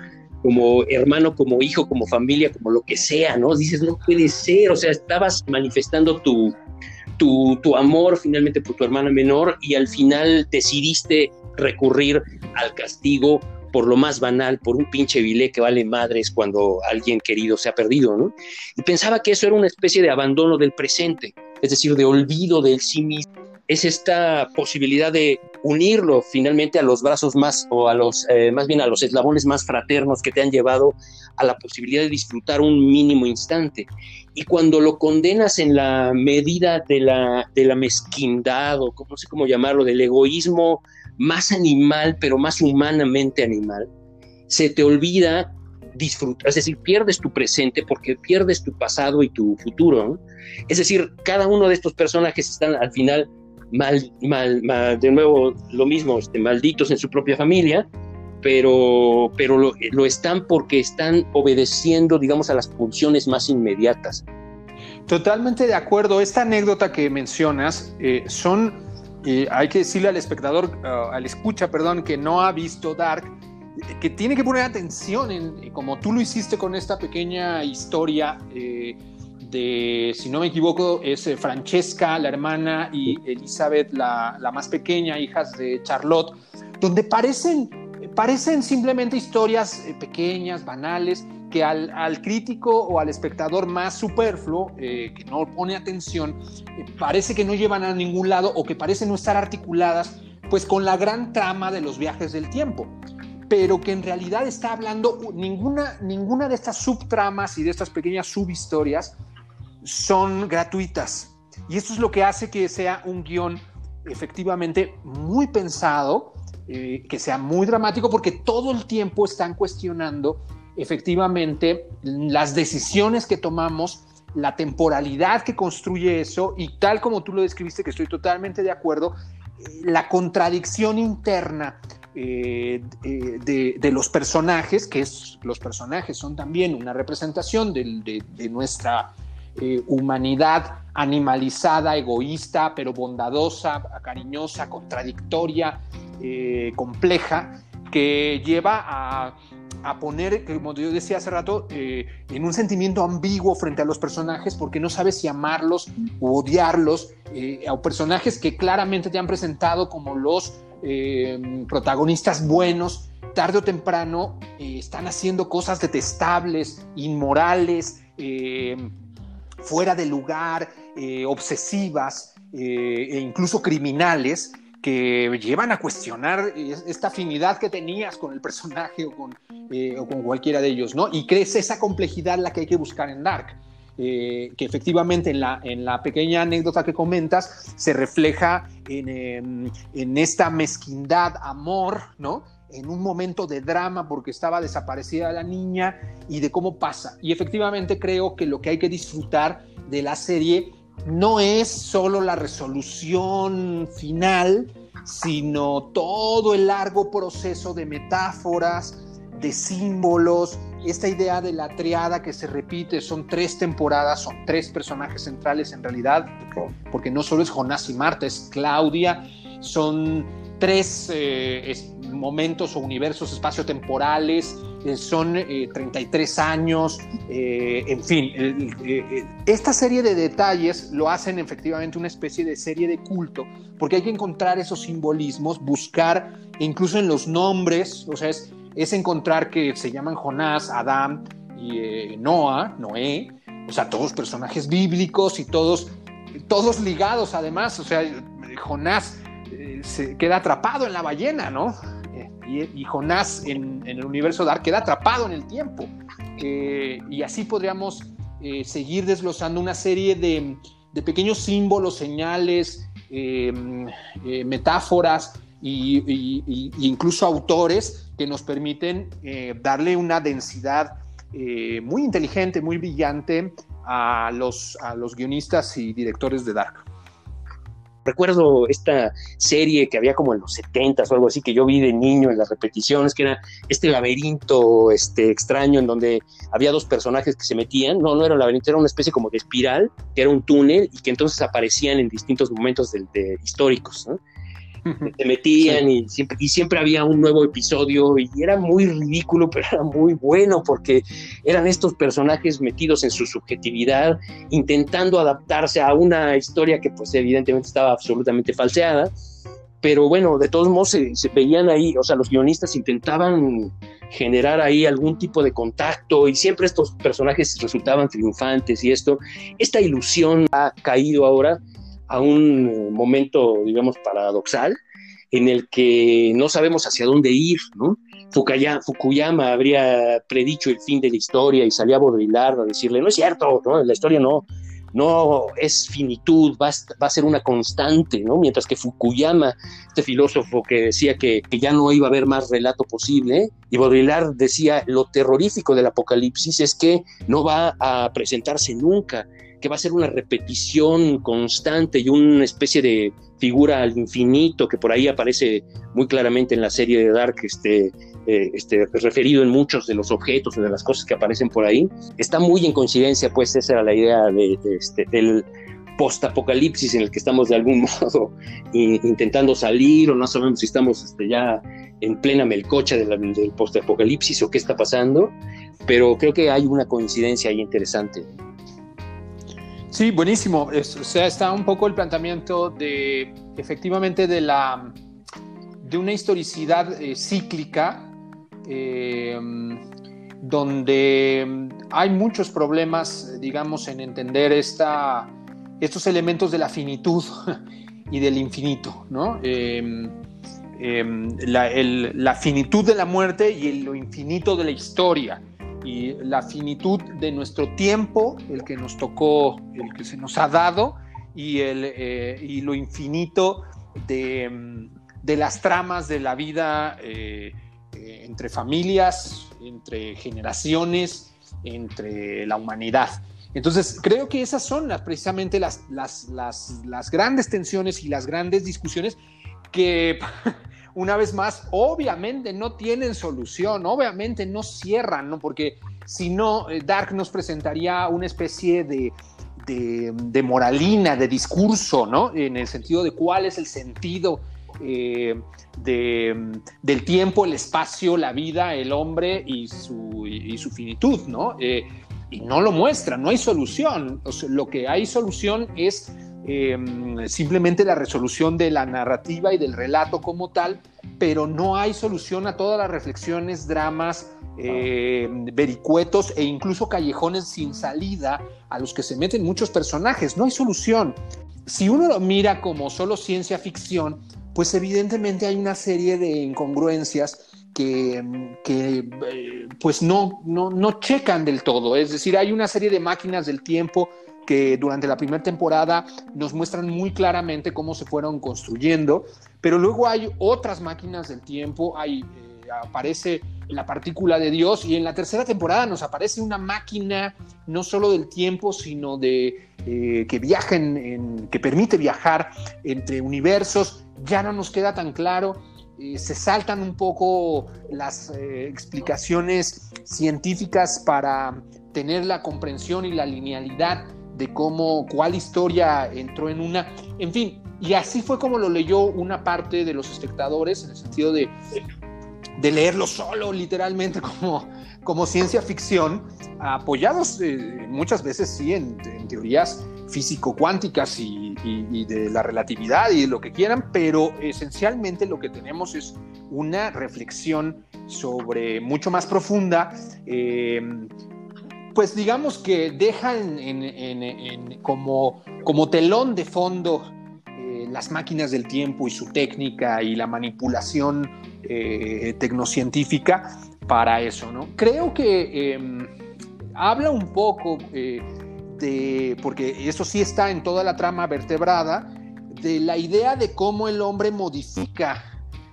como hermano, como hijo, como familia, como lo que sea, ¿no? Dices, no puede ser, o sea, estabas manifestando tu, tu, tu amor finalmente por tu hermana menor y al final decidiste recurrir al castigo por lo más banal, por un pinche bilé que vale madres cuando alguien querido se ha perdido, ¿no? Y pensaba que eso era una especie de abandono del presente, es decir, de olvido del sí mismo. Es esta posibilidad de unirlo finalmente a los brazos más, o a los, eh, más bien a los eslabones más fraternos que te han llevado a la posibilidad de disfrutar un mínimo instante. Y cuando lo condenas en la medida de la, de la mezquindad, o no sé cómo llamarlo, del egoísmo más animal, pero más humanamente animal, se te olvida disfrutar, es decir, pierdes tu presente porque pierdes tu pasado y tu futuro. Es decir, cada uno de estos personajes están al final mal, mal, mal de nuevo lo mismo, este, malditos en su propia familia, pero, pero lo, lo, están porque están obedeciendo, digamos, a las funciones más inmediatas. Totalmente de acuerdo. Esta anécdota que mencionas eh, son hay que decirle al espectador, uh, al escucha, perdón, que no ha visto Dark, que tiene que poner atención en, como tú lo hiciste con esta pequeña historia eh, de, si no me equivoco, es eh, Francesca, la hermana, y Elizabeth, la, la, más pequeña, hijas de Charlotte, donde parecen, parecen simplemente historias eh, pequeñas, banales, que al, crítico o al espectador más superfluo, eh, que no pone atención, eh, parece que no llevan a ningún lado o que parecen no estar articuladas, pues con la gran trama de los viajes del tiempo, pero que en realidad está hablando, ninguna, ninguna de estas subtramas y de estas pequeñas subhistorias son gratuitas. Y esto es lo que hace que sea un guion efectivamente muy pensado, eh, que sea muy dramático, porque todo el tiempo están cuestionando efectivamente las decisiones que tomamos, la temporalidad que construye eso y tal como tú lo describiste, que estoy totalmente de acuerdo, eh, la contradicción interna eh, de, los personajes, que los personajes son también una representación de, nuestra eh, humanidad animalizada, egoísta, pero bondadosa, cariñosa, contradictoria, compleja, que lleva a, a poner, como yo decía hace rato, eh, en un sentimiento ambiguo frente a los personajes porque no sabes si amarlos o odiarlos, eh, a personajes que claramente te han presentado como los eh, protagonistas buenos, tarde o temprano están haciendo cosas detestables, inmorales, fuera de lugar, obsesivas e incluso criminales que llevan a cuestionar esta afinidad que tenías con el personaje o con, eh, o con cualquiera de ellos, ¿no? Y crees esa complejidad la que hay que buscar en Dark. Eh, que efectivamente en la, en la pequeña anécdota que comentas se refleja en, em, en, esta mezquindad, amor, ¿no? En un momento de drama porque estaba desaparecida la niña y de cómo pasa. Y efectivamente creo que lo que hay que disfrutar de la serie no es solo la resolución final, sino todo el largo proceso de metáforas, de símbolos, esta idea de la triada que se repite, son tres temporadas, son tres personajes centrales en realidad, porque no solo es Jonás y Marta, es Claudia, son tres eh, momentos o universos espaciotemporales, eh, son 33 eh, años, en fin, esta serie de detalles lo hacen efectivamente una especie de serie de culto, porque hay que encontrar esos simbolismos, buscar incluso en los nombres, o sea, es, es encontrar que se llaman Jonás, Adán y Noah, Noé, o sea, todos personajes bíblicos y todos, todos ligados además, o sea, Jonás se queda atrapado en la ballena, ¿no? Eh, y, Jonás en, el universo Dark queda atrapado en el tiempo. Eh, y así podríamos eh, seguir desglosando una serie de, pequeños símbolos, señales, metáforas e incluso autores que nos permiten darle una densidad muy inteligente, muy brillante a los, a los guionistas y directores de Dark. Recuerdo esta serie que había como en los 70 o algo así, que yo vi de niño en las repeticiones, que era este laberinto este, extraño en donde había dos personajes que se metían. No, no era un laberinto, era una especie como de espiral, que era un túnel y que entonces aparecían en distintos momentos de, históricos. ¿no? Se metían y, siempre, y siempre había un nuevo episodio y era muy ridículo, pero era muy bueno porque eran estos personajes metidos en su subjetividad, intentando adaptarse a una historia que pues evidentemente estaba absolutamente falseada. Pero bueno, de todos modos se, se veían ahí, o sea, los guionistas intentaban generar ahí algún tipo de contacto y siempre estos personajes resultaban triunfantes y esto, esta ilusión ha caído ahora a un momento, digamos, paradoxal, en el que no sabemos hacia dónde ir. Fukuyama, habría predicho el fin de la historia y salía Baudrillard a decirle, no es cierto, ¿no? la historia no, no es finitud, va a, ser una constante. Mientras que Fukuyama, este filósofo que decía que, que ya no iba a haber más relato posible, y Baudrillard decía, lo terrorífico del apocalipsis es que no va a presentarse nunca, que va a ser una repetición constante y una especie de figura al infinito que por ahí aparece muy claramente en la serie de Dark, este, eh, este, referido en muchos de los objetos, de las cosas que aparecen por ahí. Está muy en coincidencia, pues esa era la idea de, este, del post-apocalipsis en el que estamos de algún modo intentando salir o no sabemos si estamos este, ya en plena melcocha del post-apocalipsis o qué está pasando, pero creo que hay una coincidencia ahí interesante. Sí, buenísimo. o sea, está un poco el planteamiento de, efectivamente, de la de una historicidad eh, cíclica, eh, donde hay muchos problemas, digamos, en entender esta, estos elementos de la finitud y del infinito, ¿no? Em, em, la, la, finitud de la muerte y lo infinito de la historia y la finitud de nuestro tiempo, el que nos tocó, el que se nos ha dado, y, el, eh, y lo infinito de, de, las tramas de la vida eh, eh, entre familias, entre generaciones, entre la humanidad. Entonces, creo que esas son las, precisamente las, las, las, las grandes tensiones y las grandes discusiones que una vez más, obviamente no tienen solución, obviamente no cierran, ¿no? Porque si no, eh, Dark nos presentaría una especie de, de, moralina, de discurso, ¿no? En el sentido de cuál es el sentido eh, del tiempo, el espacio, la vida, el hombre y su, su finitud, ¿no? Eh, y no lo muestra, no hay solución. lo que hay solución es em, simplemente la resolución de la narrativa y del relato como tal, pero no hay solución a todas las reflexiones, dramas, em, vericuetos e incluso callejones sin salida a los que se meten muchos personajes. No hay solución. Si uno lo mira como solo ciencia ficción, pues evidentemente hay una serie de incongruencias que, eh, pues no, no, no checan del todo. Es decir, hay una serie de máquinas del tiempo que durante la primera temporada nos muestran muy claramente cómo se fueron construyendo, pero luego hay otras máquinas del tiempo, eh, aparece la partícula de Dios y en la tercera temporada nos aparece una máquina no solo del tiempo, sino de eh, que viajen, en, que permite viajar entre universos, ya no nos queda tan claro se saltan un poco las eh, explicaciones científicas para tener la comprensión y la linealidad de cómo, cuál historia entró en una, en fin, y así fue como lo leyó una parte de los espectadores, en el sentido de, de leerlo solo, literalmente, como, como ciencia ficción, apoyados eh, muchas veces sí en, teorías físico-cuánticas y, de la relatividad y lo que quieran, pero esencialmente lo que tenemos es una reflexión sobre mucho más profunda, eh, pues digamos que deja como, telón de fondo eh, las máquinas del tiempo y su técnica y la manipulación tecnocientífica para eso, ¿no? Creo que em, habla un poco eh, de, porque eso sí está en toda la trama vertebrada, de la idea de cómo el hombre modifica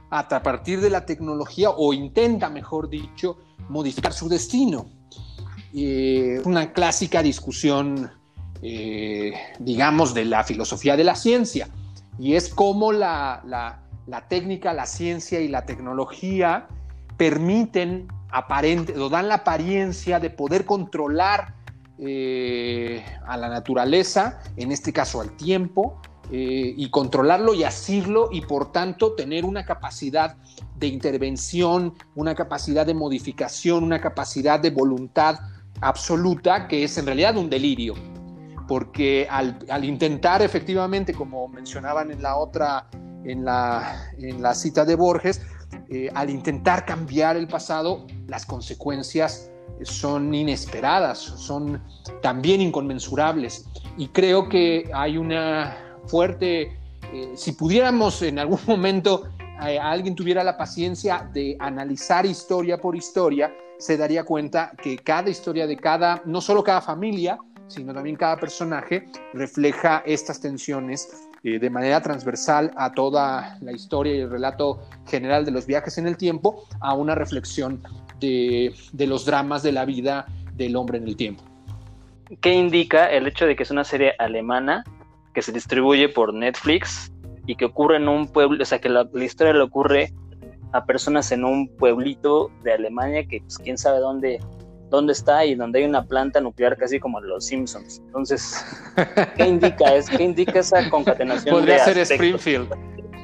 a partir de la tecnología, o intenta, mejor dicho, modificar su destino. Eh, una clásica discusión, eh, digamos, de la filosofía de la ciencia, y es cómo la, la técnica, la ciencia y la tecnología permiten aparente, o dan la apariencia de poder controlar eh, a la naturaleza, en este caso al tiempo, eh, y controlarlo y asirlo y por tanto tener una capacidad de intervención, una capacidad de modificación, una capacidad de voluntad absoluta que es en realidad un delirio. Porque al, intentar efectivamente, como mencionaban en la otra, en la, en la cita de Borges, eh, al intentar cambiar el pasado, las consecuencias son inesperadas, son también inconmensurables. Y creo que hay una fuerte, eh, si pudiéramos en algún momento, eh, alguien tuviera la paciencia de analizar historia por historia, se daría cuenta que cada historia de cada, no solo cada familia, sino también cada personaje refleja estas tensiones eh, de manera transversal a toda la historia y el relato general de los viajes en el tiempo, a una reflexión de, los dramas de la vida del hombre en el tiempo. ¿Qué indica el hecho de que es una serie alemana que se distribuye por Netflix y que ocurre en un pueblo, o sea, que la, historia le ocurre a personas en un pueblito de Alemania que pues, quién sabe dónde dónde está y donde hay una planta nuclear casi como los Simpsons. Entonces, ¿qué indica, es, ¿qué indica esa concatenación? Podría ser Springfield.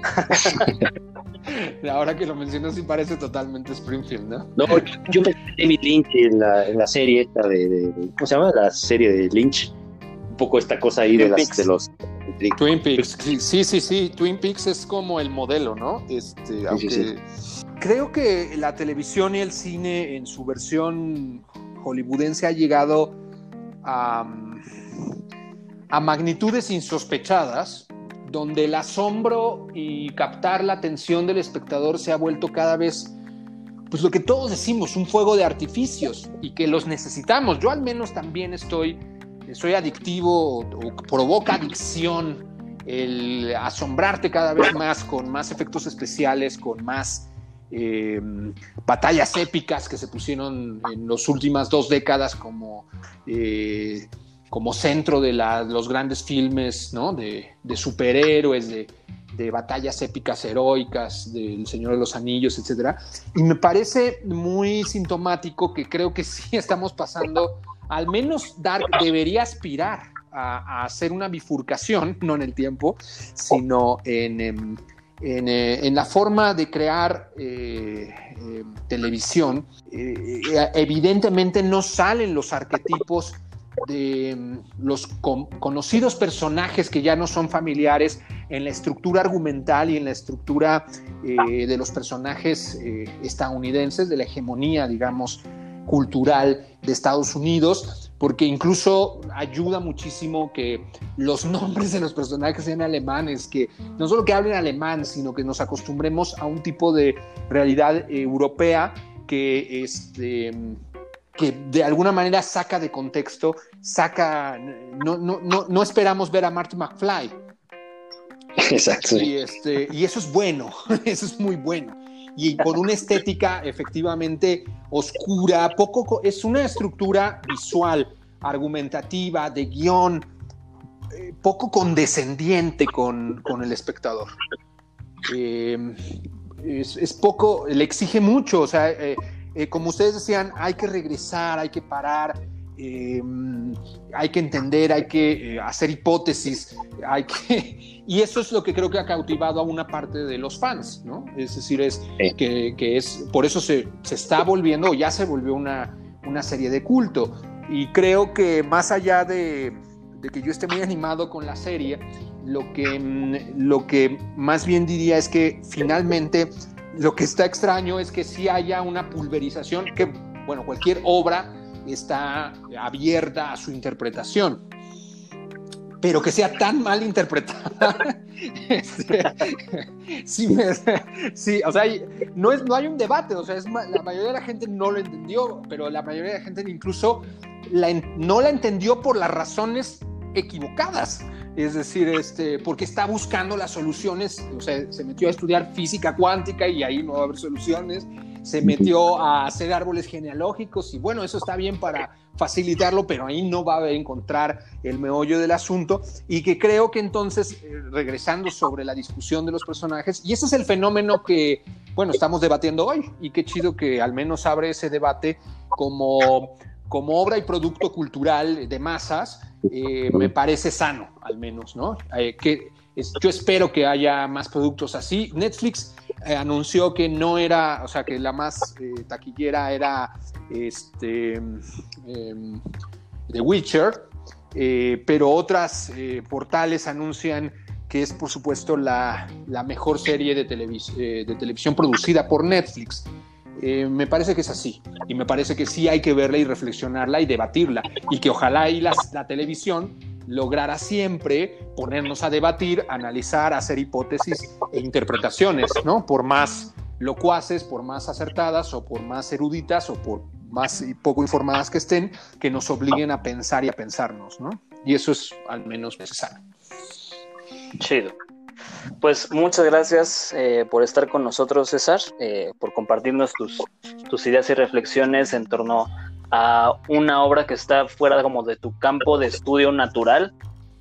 Ahora que lo mencionas sí parece totalmente Springfield, ¿no? No, yo, me David Lynch en la, en la serie esta de, ¿cómo se llama? La serie de Lynch. Poco esta cosa ahí de, las, de, los... Twin Peaks, sí, sí, sí, Twin Peaks es como el modelo, ¿no? Este, aunque creo que la televisión y el cine en su versión hollywoodense ha llegado a, magnitudes insospechadas, donde el asombro y captar la atención del espectador se ha vuelto cada vez, pues lo que todos decimos, un fuego de artificios y que los necesitamos. Yo al menos también estoy, soy adictivo o provoca adicción el asombrarte cada vez más con más efectos especiales, con más eh, batallas épicas que se pusieron en las últimas dos décadas como, eh, como centro de los grandes filmes de, superhéroes, de, batallas épicas heroicas, del Señor de los Anillos, etc. Y me parece muy sintomático que creo que sí estamos pasando, al menos Dark debería aspirar a, hacer una bifurcación, no en el tiempo, sino en, en, eh, en la forma de crear eh, eh, televisión, eh, evidentemente no salen los arquetipos de mm, los con- conocidos personajes que ya no son familiares en la estructura argumental y en la estructura de los personajes estadounidenses, de la hegemonía, digamos, cultural de Estados Unidos, porque incluso ayuda muchísimo que los nombres de los personajes sean alemanes, que no solo que hablen alemán, sino que nos acostumbremos a un tipo de realidad eh, europea que este que de alguna manera saca de contexto, saca, no, no, no, no esperamos ver a Marty McFly, Exacto. y, este, y eso es bueno, eso es muy bueno. Y con una estética efectivamente oscura, poco, co- es una estructura visual, argumentativa, de guion, eh, poco condescendiente con, con el espectador. Eh, es, es poco, le exige mucho, o sea, eh, eh, como ustedes decían, hay que regresar, hay que parar, eh, hay que entender, hay que hacer hipótesis, hay que... Y eso es lo que creo que ha cautivado a una parte de los fans, ¿no? Es decir, es Sí. que, que es, por eso se, se está volviendo, o ya se volvió una, una serie de culto. Y creo que más allá de, de que yo esté muy animado con la serie, lo que, mm, lo que más bien diría es que finalmente lo que está extraño es que sí haya una pulverización, que, bueno, cualquier obra está abierta a su interpretación, pero que sea tan mal interpretada. este, sí, me- sí, o sea, no, es, no hay un debate, o sea, es, la mayoría de la gente no lo entendió, pero la mayoría de la gente incluso la no la entendió por las razones equivocadas. Es decir, este, porque está buscando las soluciones, o sea, se metió a estudiar física cuántica y ahí no va a haber soluciones, se metió a hacer árboles genealógicos y bueno, eso está bien para facilitarlo, pero ahí no va a encontrar el meollo del asunto. Y que creo que entonces, eh, regresando sobre la discusión de los personajes, y ese es el fenómeno que, bueno, estamos debatiendo hoy y qué chido que al menos abre ese debate como, como obra y producto cultural de masas, eh, me parece sano, al menos, ¿no? Eh, que yo espero que haya más productos así. Netflix eh, anunció que no era, o sea, que la más eh, taquillera era este, em, The Witcher, eh, pero otras portales anuncian que es, por supuesto, la, la mejor serie de, televis- de televisión producida por Netflix. Me parece que es así y me parece que sí hay que verla y reflexionarla y debatirla y que ojalá y la televisión lograra siempre ponernos a debatir, analizar, hacer hipótesis e interpretaciones, ¿no? Por más locuaces, por más acertadas o por más eruditas o por más poco informadas que estén, que nos obliguen a pensar y a pensarnos, ¿no? Y eso es al menos necesario. Chido. Pues muchas gracias eh, por estar con nosotros, César, eh, por compartirnos tus, tus ideas y reflexiones en torno a una obra que está fuera como de tu campo de estudio natural,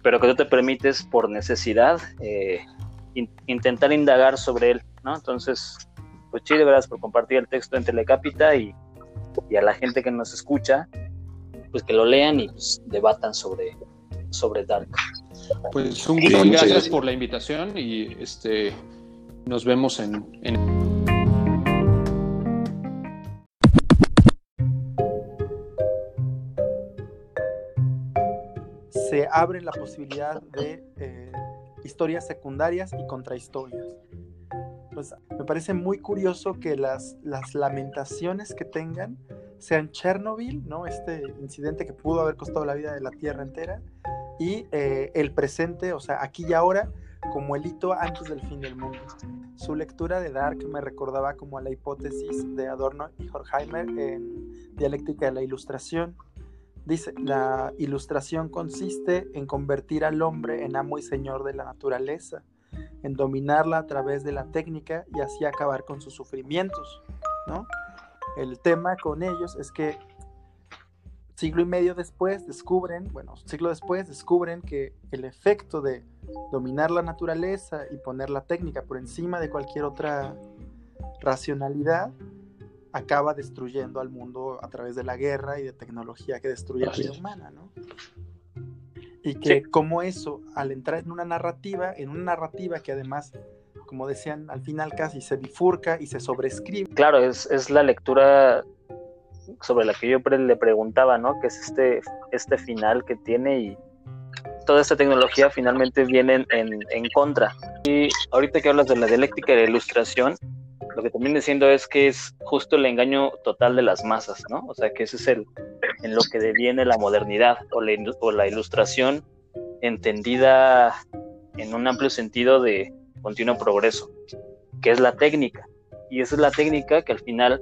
pero que tú te permites por necesidad eh, in- intentar indagar sobre él, ¿no? Entonces, pues chido, gracias por compartir el texto en Telecapita y, y a la gente que nos escucha, pues que lo lean y pues, debatan sobre, sobre Dark. Pues un gusto gracias gracias. por la invitación y este nos vemos en, en se abre la posibilidad de eh, historias secundarias y contrahistorias. Pues me parece muy curioso que las, lamentaciones que tengan sean Chernobyl, ¿no? Este incidente que pudo haber costado la vida de la Tierra entera, y eh, el presente, o sea, aquí y ahora, como el hito antes del fin del mundo. Su lectura de Dark me recordaba como a la hipótesis de Adorno y Horkheimer en Dialéctica de la Ilustración, Dice, la ilustración consiste en convertir al hombre en amo y señor de la naturaleza, en dominarla a través de la técnica y así acabar con sus sufrimientos, ¿no? El tema con ellos es que siglo y medio después descubren, bueno, siglo después descubren que el efecto de dominar la naturaleza y poner la técnica por encima de cualquier otra racionalidad acaba destruyendo al mundo a través de la guerra y de tecnología que destruye la vida humana, ¿no? Y que Sí. como eso, al entrar en una narrativa, en una narrativa que además como decían, al final casi se bifurca y se sobrescribe. Claro, es, es la lectura sobre la que yo le preguntaba, ¿no? Que es este, este final que tiene y toda esta tecnología finalmente viene en, en contra. Y ahorita que hablas de la dialéctica de la ilustración, lo que también diciendo es que es justo el engaño total de las masas, ¿no? O sea, que ese es el en lo que deviene la modernidad o la, ilustración entendida en un amplio sentido de continuo progreso, que es la técnica. Y esa es la técnica que al final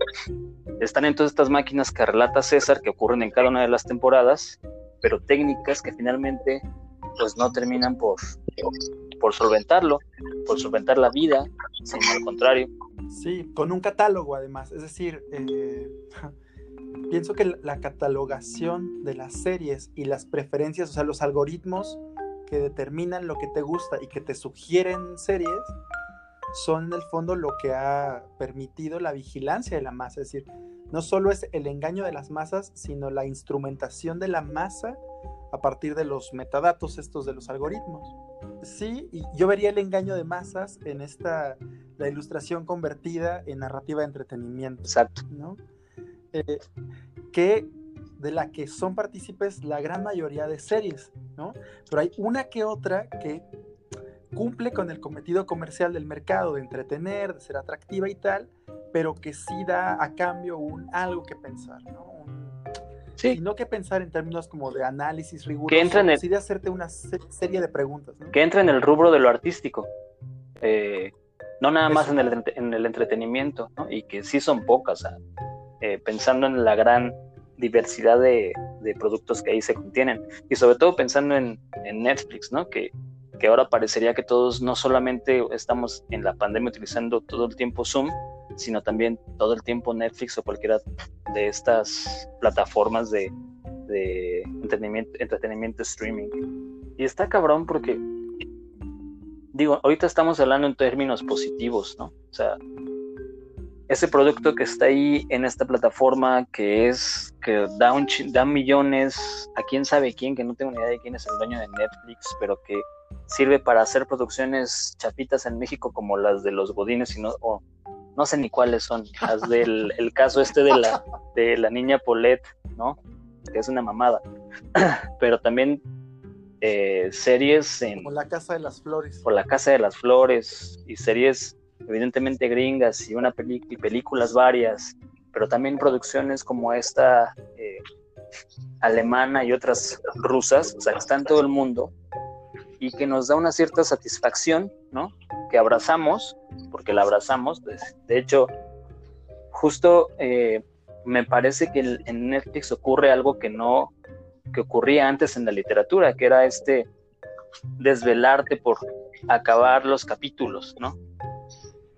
están en todas estas máquinas que relata César, que ocurren en cada una de las temporadas, pero técnicas que finalmente pues no terminan por, por solventarlo, por solventar la vida, sino al contrario. Sí, con un catálogo además, es decir, eh, pienso que la catalogación de las series y las preferencias, o sea, los algoritmos que determinan lo que te gusta y que te sugieren series, son en el fondo lo que ha permitido la vigilancia de la masa. Es decir, no solo es el engaño de las masas, sino la instrumentación de la masa a partir de los metadatos estos de los algoritmos. Sí, y yo vería el engaño de masas en esta, la ilustración convertida en narrativa de entretenimiento. Exacto. ¿no? Eh, que de la que son partícipes la gran mayoría de series, ¿no? Pero hay una que otra que cumple con el cometido comercial del mercado de entretener, de ser atractiva y tal, pero que sí da a cambio un algo que pensar, ¿no? Sí. Y no que pensar en términos como de análisis riguroso, que entra en el, sí de hacerte una serie de preguntas. ¿no? Que entra en el rubro de lo artístico, eh, no nada más en el, en el, entretenimiento, ¿no? y que sí son pocas, eh, pensando en la gran diversidad de, de, productos que ahí se contienen, y sobre todo pensando en, en Netflix, ¿no? que que ahora parecería que todos no solamente estamos en la pandemia utilizando todo el tiempo Zoom, sino también todo el tiempo Netflix o cualquiera de estas plataformas de, de entretenimiento, entretenimiento streaming. Y está cabrón porque, digo, ahorita estamos hablando en términos positivos, ¿no? O sea, ese producto que está ahí en esta plataforma que es que da un da millones a quién sabe quién que no tengo ni idea de quién es el dueño de Netflix pero que sirve para hacer producciones chapitas en México como las de los Godines y no, no sé ni cuáles son, las del el caso este de la, de la niña Paulette, ¿no? Que es una mamada. Pero también eh, series en... Por la Casa de las Flores. Por la Casa de las Flores y series evidentemente gringas y una y películas varias, pero también producciones como esta eh, alemana y otras rusas, o sea, que está en todo el mundo y que nos da una cierta satisfacción, ¿no? Que abrazamos, porque la abrazamos. Pues, de hecho, justo eh, me parece que en Netflix ocurre algo que no, que ocurría antes en la literatura, que era este desvelarte por acabar los capítulos, ¿no?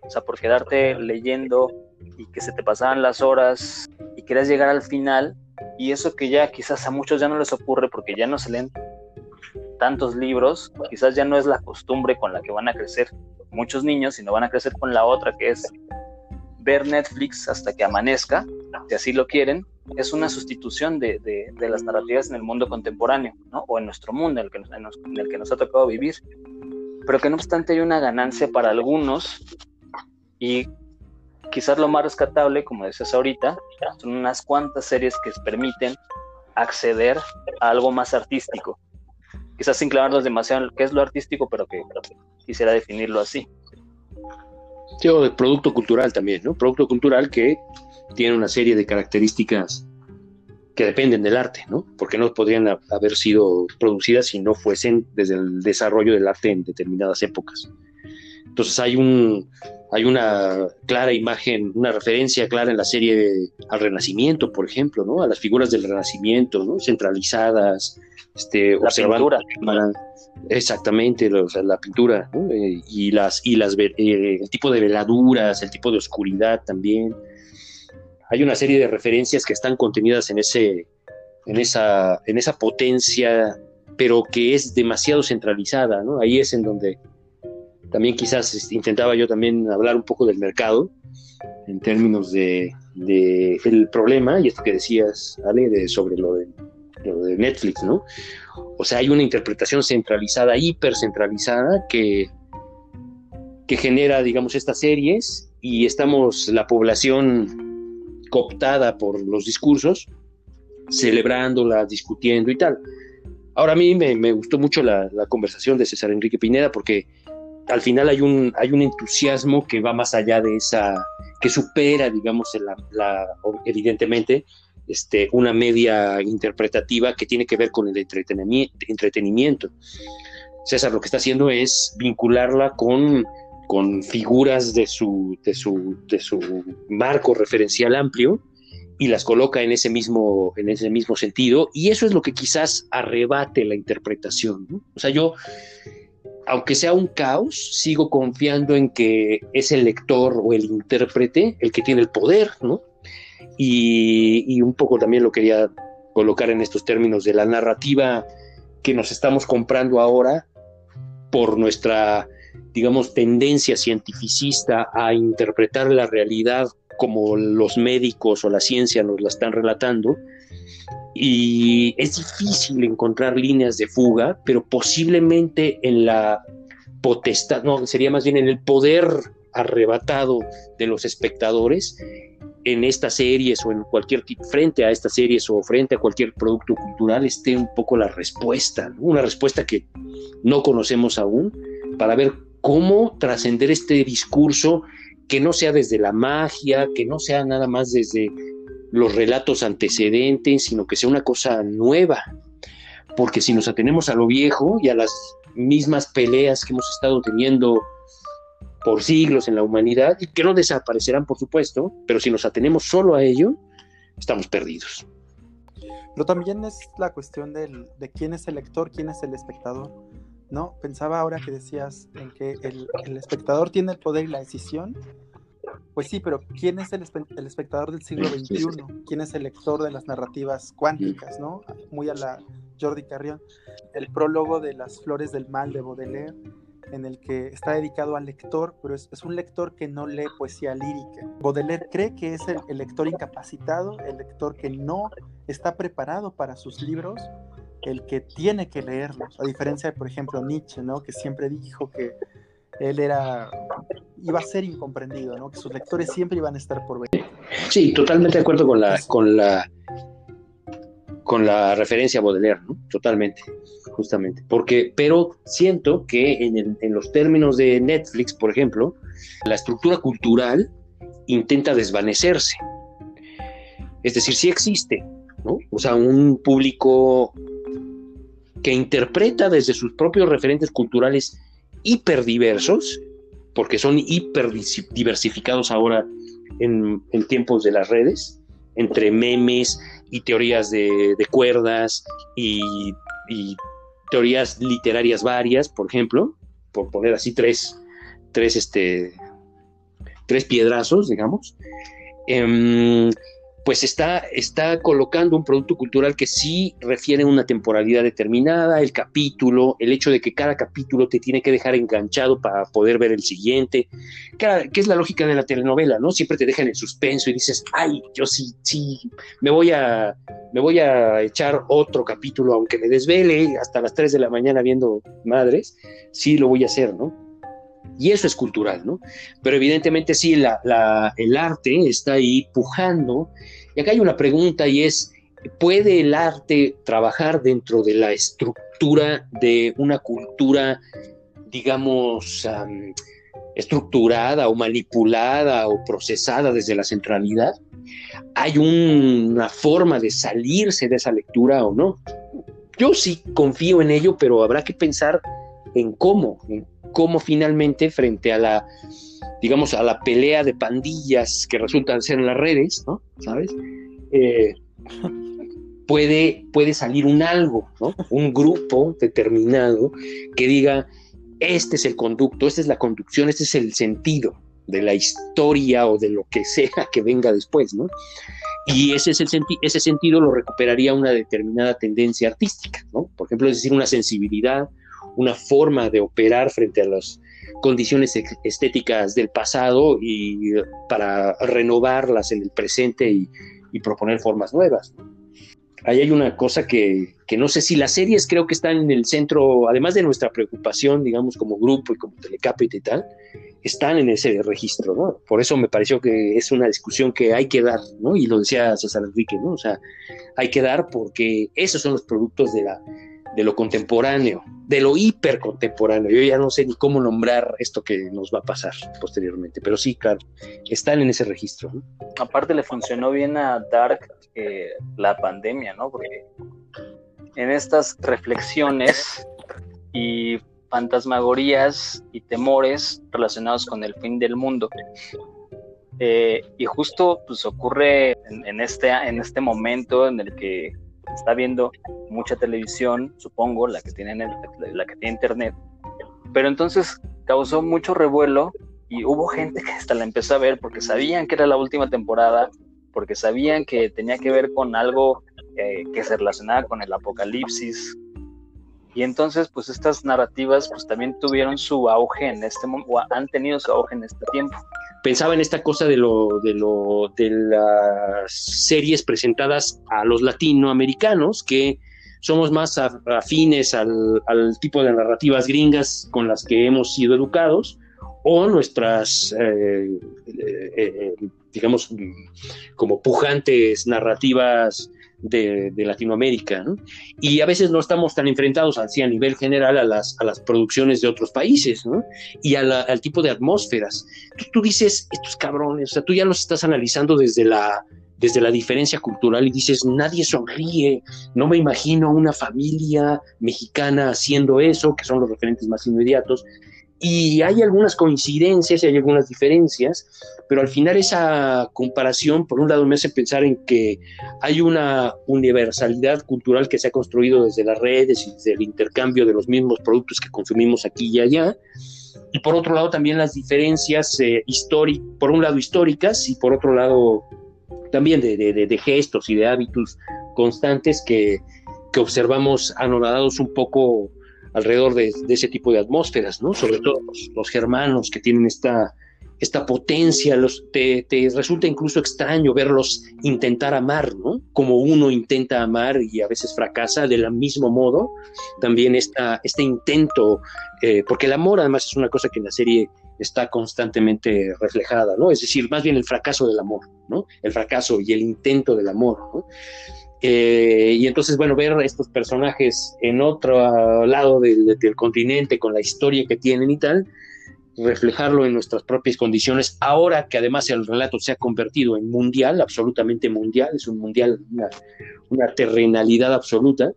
O sea, por quedarte leyendo y que se te pasaban las horas y querías llegar al final y eso que ya quizás a muchos ya no les ocurre porque ya no se leen tantos libros, quizás ya no es la costumbre con la que van a crecer muchos niños, sino van a crecer con la otra, que es ver Netflix hasta que amanezca, si así lo quieren, es una sustitución de, de, las narrativas en el mundo contemporáneo, ¿no? o en nuestro mundo, en el, que en el que nos ha tocado vivir. Pero que no obstante hay una ganancia para algunos y quizás lo más rescatable, como decías ahorita, son unas cuantas series que permiten acceder a algo más artístico, quizás sin clavarnos demasiado en qué es lo artístico, pero que quisiera definirlo así. Sí, de producto cultural también, ¿no? Producto cultural que tiene una serie de características que dependen del arte, ¿no? Porque no podrían haber sido producidas si no fuesen desde el desarrollo del arte en determinadas épocas. Entonces hay un hay una clara imagen, una referencia clara en la serie al Renacimiento, por ejemplo, ¿no? A las figuras del Renacimiento, ¿no? Centralizadas, este, la pintura. exactamente, la pintura, eh, y las, y las, eh, el tipo de veladuras, el tipo de oscuridad también. Hay una serie de referencias que están contenidas en ese, en esa, en esa potencia, pero que es demasiado centralizada, ¿no? Ahí es en donde también quizás intentaba yo también hablar un poco del mercado en términos de, de el problema y esto que decías, Ale, de, sobre lo de de Netflix, ¿no? O sea, hay una interpretación centralizada, hipercentralizada, que, que genera, digamos, estas series y estamos la población cooptada por los discursos, celebrándola, discutiendo y tal. Ahora a mí me, gustó mucho la, conversación de César Enrique Pineda porque al final hay un, hay un entusiasmo que va más allá de esa, que supera, digamos, la, evidentemente, este, una media interpretativa que tiene que ver con el entretenimiento. César lo que está haciendo es vincularla con, con figuras de su, de, su, de su marco referencial amplio y las coloca en ese mismo, en ese mismo sentido, y eso es lo que quizás arrebate la interpretación. O sea, yo, aunque sea un caos, sigo confiando en que es el lector o el intérprete el que tiene el poder, ¿no? Y, un poco también lo quería colocar en estos términos de la narrativa que nos estamos comprando ahora por nuestra, digamos, tendencia cientificista a interpretar la realidad como los médicos o la ciencia nos la están relatando. Y es difícil encontrar líneas de fuga, pero posiblemente en la potestad, no, sería más bien en el poder arrebatado de los espectadores en estas series o en cualquier tipo, frente a estas series o frente a cualquier producto cultural esté un poco la respuesta, una respuesta que no conocemos aún, para ver cómo trascender este discurso que no sea desde la magia, que no sea nada más desde los relatos antecedentes, sino que sea una cosa nueva. Porque si nos atenemos a lo viejo y a las mismas peleas que hemos estado teniendo por siglos en la humanidad, y que no desaparecerán, por supuesto, pero si nos atenemos solo a ello, estamos perdidos. Pero también es la cuestión del, de quién es el lector, quién es el espectador. ¿no? Pensaba ahora que decías en que el, espectador tiene el poder y la decisión. Pues sí, pero ¿quién es el, espectador del siglo XXI? ¿Quién es el lector de las narrativas cuánticas, ¿no? Muy a la Jordi Carrión. El prólogo de Las Flores del Mal de Baudelaire, en el que está dedicado al lector, pero es, un lector que no lee poesía lírica. Baudelaire cree que es el lector incapacitado, el lector que no está preparado para sus libros el que tiene que leerlos, a diferencia de, por ejemplo, Nietzsche, ¿no? Que siempre dijo que él era, iba a ser incomprendido, ¿no? Que sus lectores siempre iban a estar por ver. Sí, totalmente de acuerdo con la, con la, con la referencia a Baudelaire, ¿no? Totalmente, justamente. Porque, pero siento que en, en los términos de Netflix, por ejemplo, la estructura cultural intenta desvanecerse. Es decir, sí existe, ¿no? O sea, un público que interpreta desde sus propios referentes culturales hiperdiversos, porque son hiperdiversificados ahora en, tiempos de las redes, entre memes y teorías de, cuerdas y, teorías literarias varias, por ejemplo, por poner así tres, tres, este, tres piedrazos, digamos. Em, pues está, está colocando un producto cultural que sí refiere a una temporalidad determinada, el capítulo, el hecho de que cada capítulo te tiene que dejar enganchado para poder ver el siguiente, que, es la lógica de la telenovela, ¿no? Siempre te dejan en suspenso y dices, ay, yo sí, sí, me voy a, me voy a echar otro capítulo, aunque me desvele hasta las 3 de la mañana viendo madres, sí lo voy a hacer, ¿no? Y eso es cultural, ¿no? Pero evidentemente sí, el arte está ahí pujando. Y acá hay una pregunta y es, ¿puede el arte trabajar dentro de la estructura de una cultura, digamos, estructurada o manipulada o procesada desde la centralidad? ¿Hay una forma de salirse de esa lectura o no? Yo sí confío en ello, pero habrá que pensar en cómo, cómo finalmente frente a la, digamos, a la pelea de pandillas que resultan ser en las redes, ¿no? ¿Sabes? Eh, puede, puede salir un algo, ¿no? Un grupo determinado que diga, este es el conducto, esta es la conducción, este es el sentido de la historia o de lo que sea que venga después, ¿no? Y ese, es el ese sentido lo recuperaría una determinada tendencia artística, ¿no? Por ejemplo, es decir, una sensibilidad, una forma de operar frente a las condiciones estéticas del pasado y para renovarlas en el presente y, proponer formas nuevas. ahí hay una cosa que, que, no sé si las series creo que están en el centro, además de nuestra preocupación, digamos, como grupo y como Telecapita y tal, están en ese registro, ¿no? Por eso me pareció que es una discusión que hay que dar, ¿no? Y lo decía César Enrique, ¿no? O sea, hay que dar porque esos son los productos de, la, de lo contemporáneo, de lo hipercontemporáneo. Yo ya no sé ni cómo nombrar esto que nos va a pasar posteriormente, pero sí, claro, están en ese registro. Aparte le funcionó bien a Dark eh, la pandemia, ¿no? Porque en estas reflexiones y fantasmagorías y temores relacionados con el fin del mundo. Eh, y justo pues ocurre en, este, en este momento en el que está viendo mucha televisión, supongo, la que tiene, la que tiene internet, pero entonces causó mucho revuelo y hubo gente que hasta la empezó a ver porque sabían que era la última temporada, porque sabían que tenía que ver con algo eh, que se relacionaba con el apocalipsis, y entonces, pues estas narrativas, pues también tuvieron su auge en este momento, o han tenido su auge en este tiempo. Pensaba en esta cosa de lo, de lo, de las series presentadas a los latinoamericanos, que somos más afines al, al tipo de narrativas gringas con las que hemos sido educados, o nuestras, eh, eh, eh, digamos, como pujantes narrativas de, Latinoamérica, ¿no? Y a veces no estamos tan enfrentados así a nivel general a las, a las producciones de otros países, ¿no? Y al tipo de atmósferas. Tú, dices, estos cabrones, o sea, tú ya los estás analizando desde la, desde la diferencia cultural y dices, nadie sonríe, no me imagino una familia mexicana haciendo eso, que son los referentes más inmediatos, y hay algunas coincidencias y hay algunas diferencias, pero al final esa comparación, por un lado, me hace pensar en que hay una universalidad cultural que se ha construido desde las redes y desde el intercambio de los mismos productos que consumimos aquí y allá. Y por otro lado, también las diferencias eh, por un lado históricas y por otro lado también de, de, gestos y de hábitos constantes que, que observamos anonadados un poco alrededor de, ese tipo de atmósferas, ¿no? Sobre todo los, germanos que tienen esta, esta potencia, te, resulta incluso extraño verlos intentar amar, ¿no? Como uno intenta amar y a veces fracasa, de la mismo modo, también esta, este intento, eh, porque el amor además es una cosa que en la serie está constantemente reflejada, ¿no? Es decir, más bien el fracaso del amor, ¿no? El fracaso y el intento del amor, ¿no? Eh, y entonces, bueno, ver estos personajes en otro lado del, continente con la historia que tienen y tal, reflejarlo en nuestras propias condiciones, ahora que además el relato se ha convertido en mundial, absolutamente mundial, es un mundial, una, terrenalidad absoluta,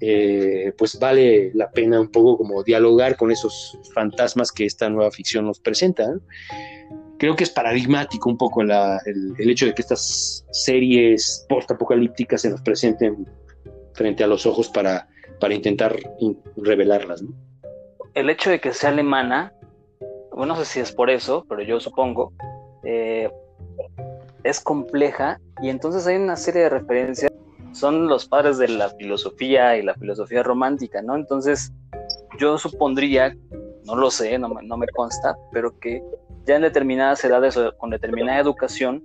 eh, pues vale la pena un poco como dialogar con esos fantasmas que esta nueva ficción nos presenta creo que es paradigmático un poco el, hecho de que estas series post-apocalípticas se nos presenten frente a los ojos para, para intentar revelarlas. El hecho de que sea alemana, bueno, no sé si es por eso, pero yo supongo, eh, es compleja y entonces hay una serie de referencias. Son los padres de la filosofía y la filosofía romántica, ¿no? Entonces, yo supondría, no lo sé, no no me consta, pero que ya en determinadas edades o con determinada educación,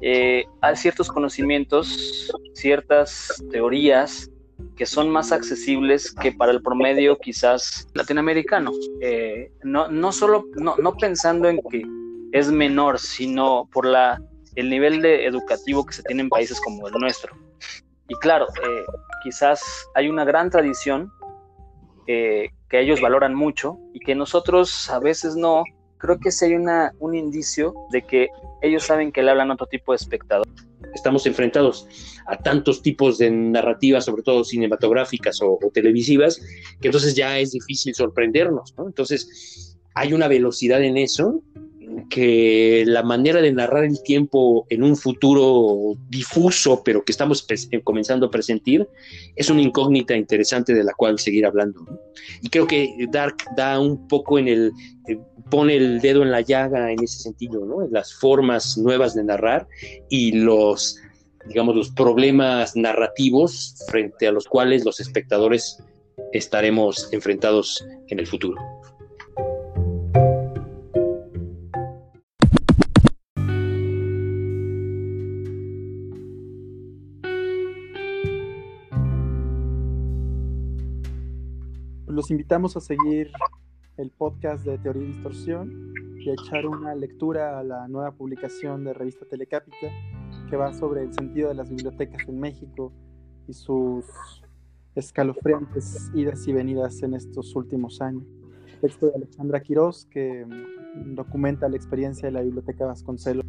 eh, hay ciertos conocimientos, ciertas teorías que son más accesibles que para el promedio quizás latinoamericano. Eh, no, no solo, no, pensando en que es menor, sino por la, el nivel de educativo que se tiene en países como el nuestro. Y claro, eh, quizás hay una gran tradición que ellos valoran mucho y que nosotros a veces no, creo que sí hay una, un indicio de que ellos saben que le hablan a otro tipo de espectador. Estamos enfrentados a tantos tipos de narrativas, sobre todo cinematográficas o, televisivas, que entonces ya es difícil sorprendernos, ¿no? Entonces, hay una velocidad en eso que la manera de narrar el tiempo en un futuro difuso, pero que estamos eh, comenzando a presentir, es una incógnita interesante de la cual seguir hablando. Y creo que Dark da un poco en el, eh, pone el dedo en la llaga en ese sentido, ¿no? En las formas nuevas de narrar y los, digamos, los problemas narrativos frente a los cuales los espectadores estaremos enfrentados en el futuro. los invitamos a seguir el podcast de Teoría y Distorsión y a echar una lectura a la nueva publicación de Revista Telecápita que va sobre el sentido de las bibliotecas en México y sus escalofriantes idas y venidas en estos últimos años. Texto de Alejandra Quirós que mm, documenta la experiencia de la Biblioteca Vasconcelos.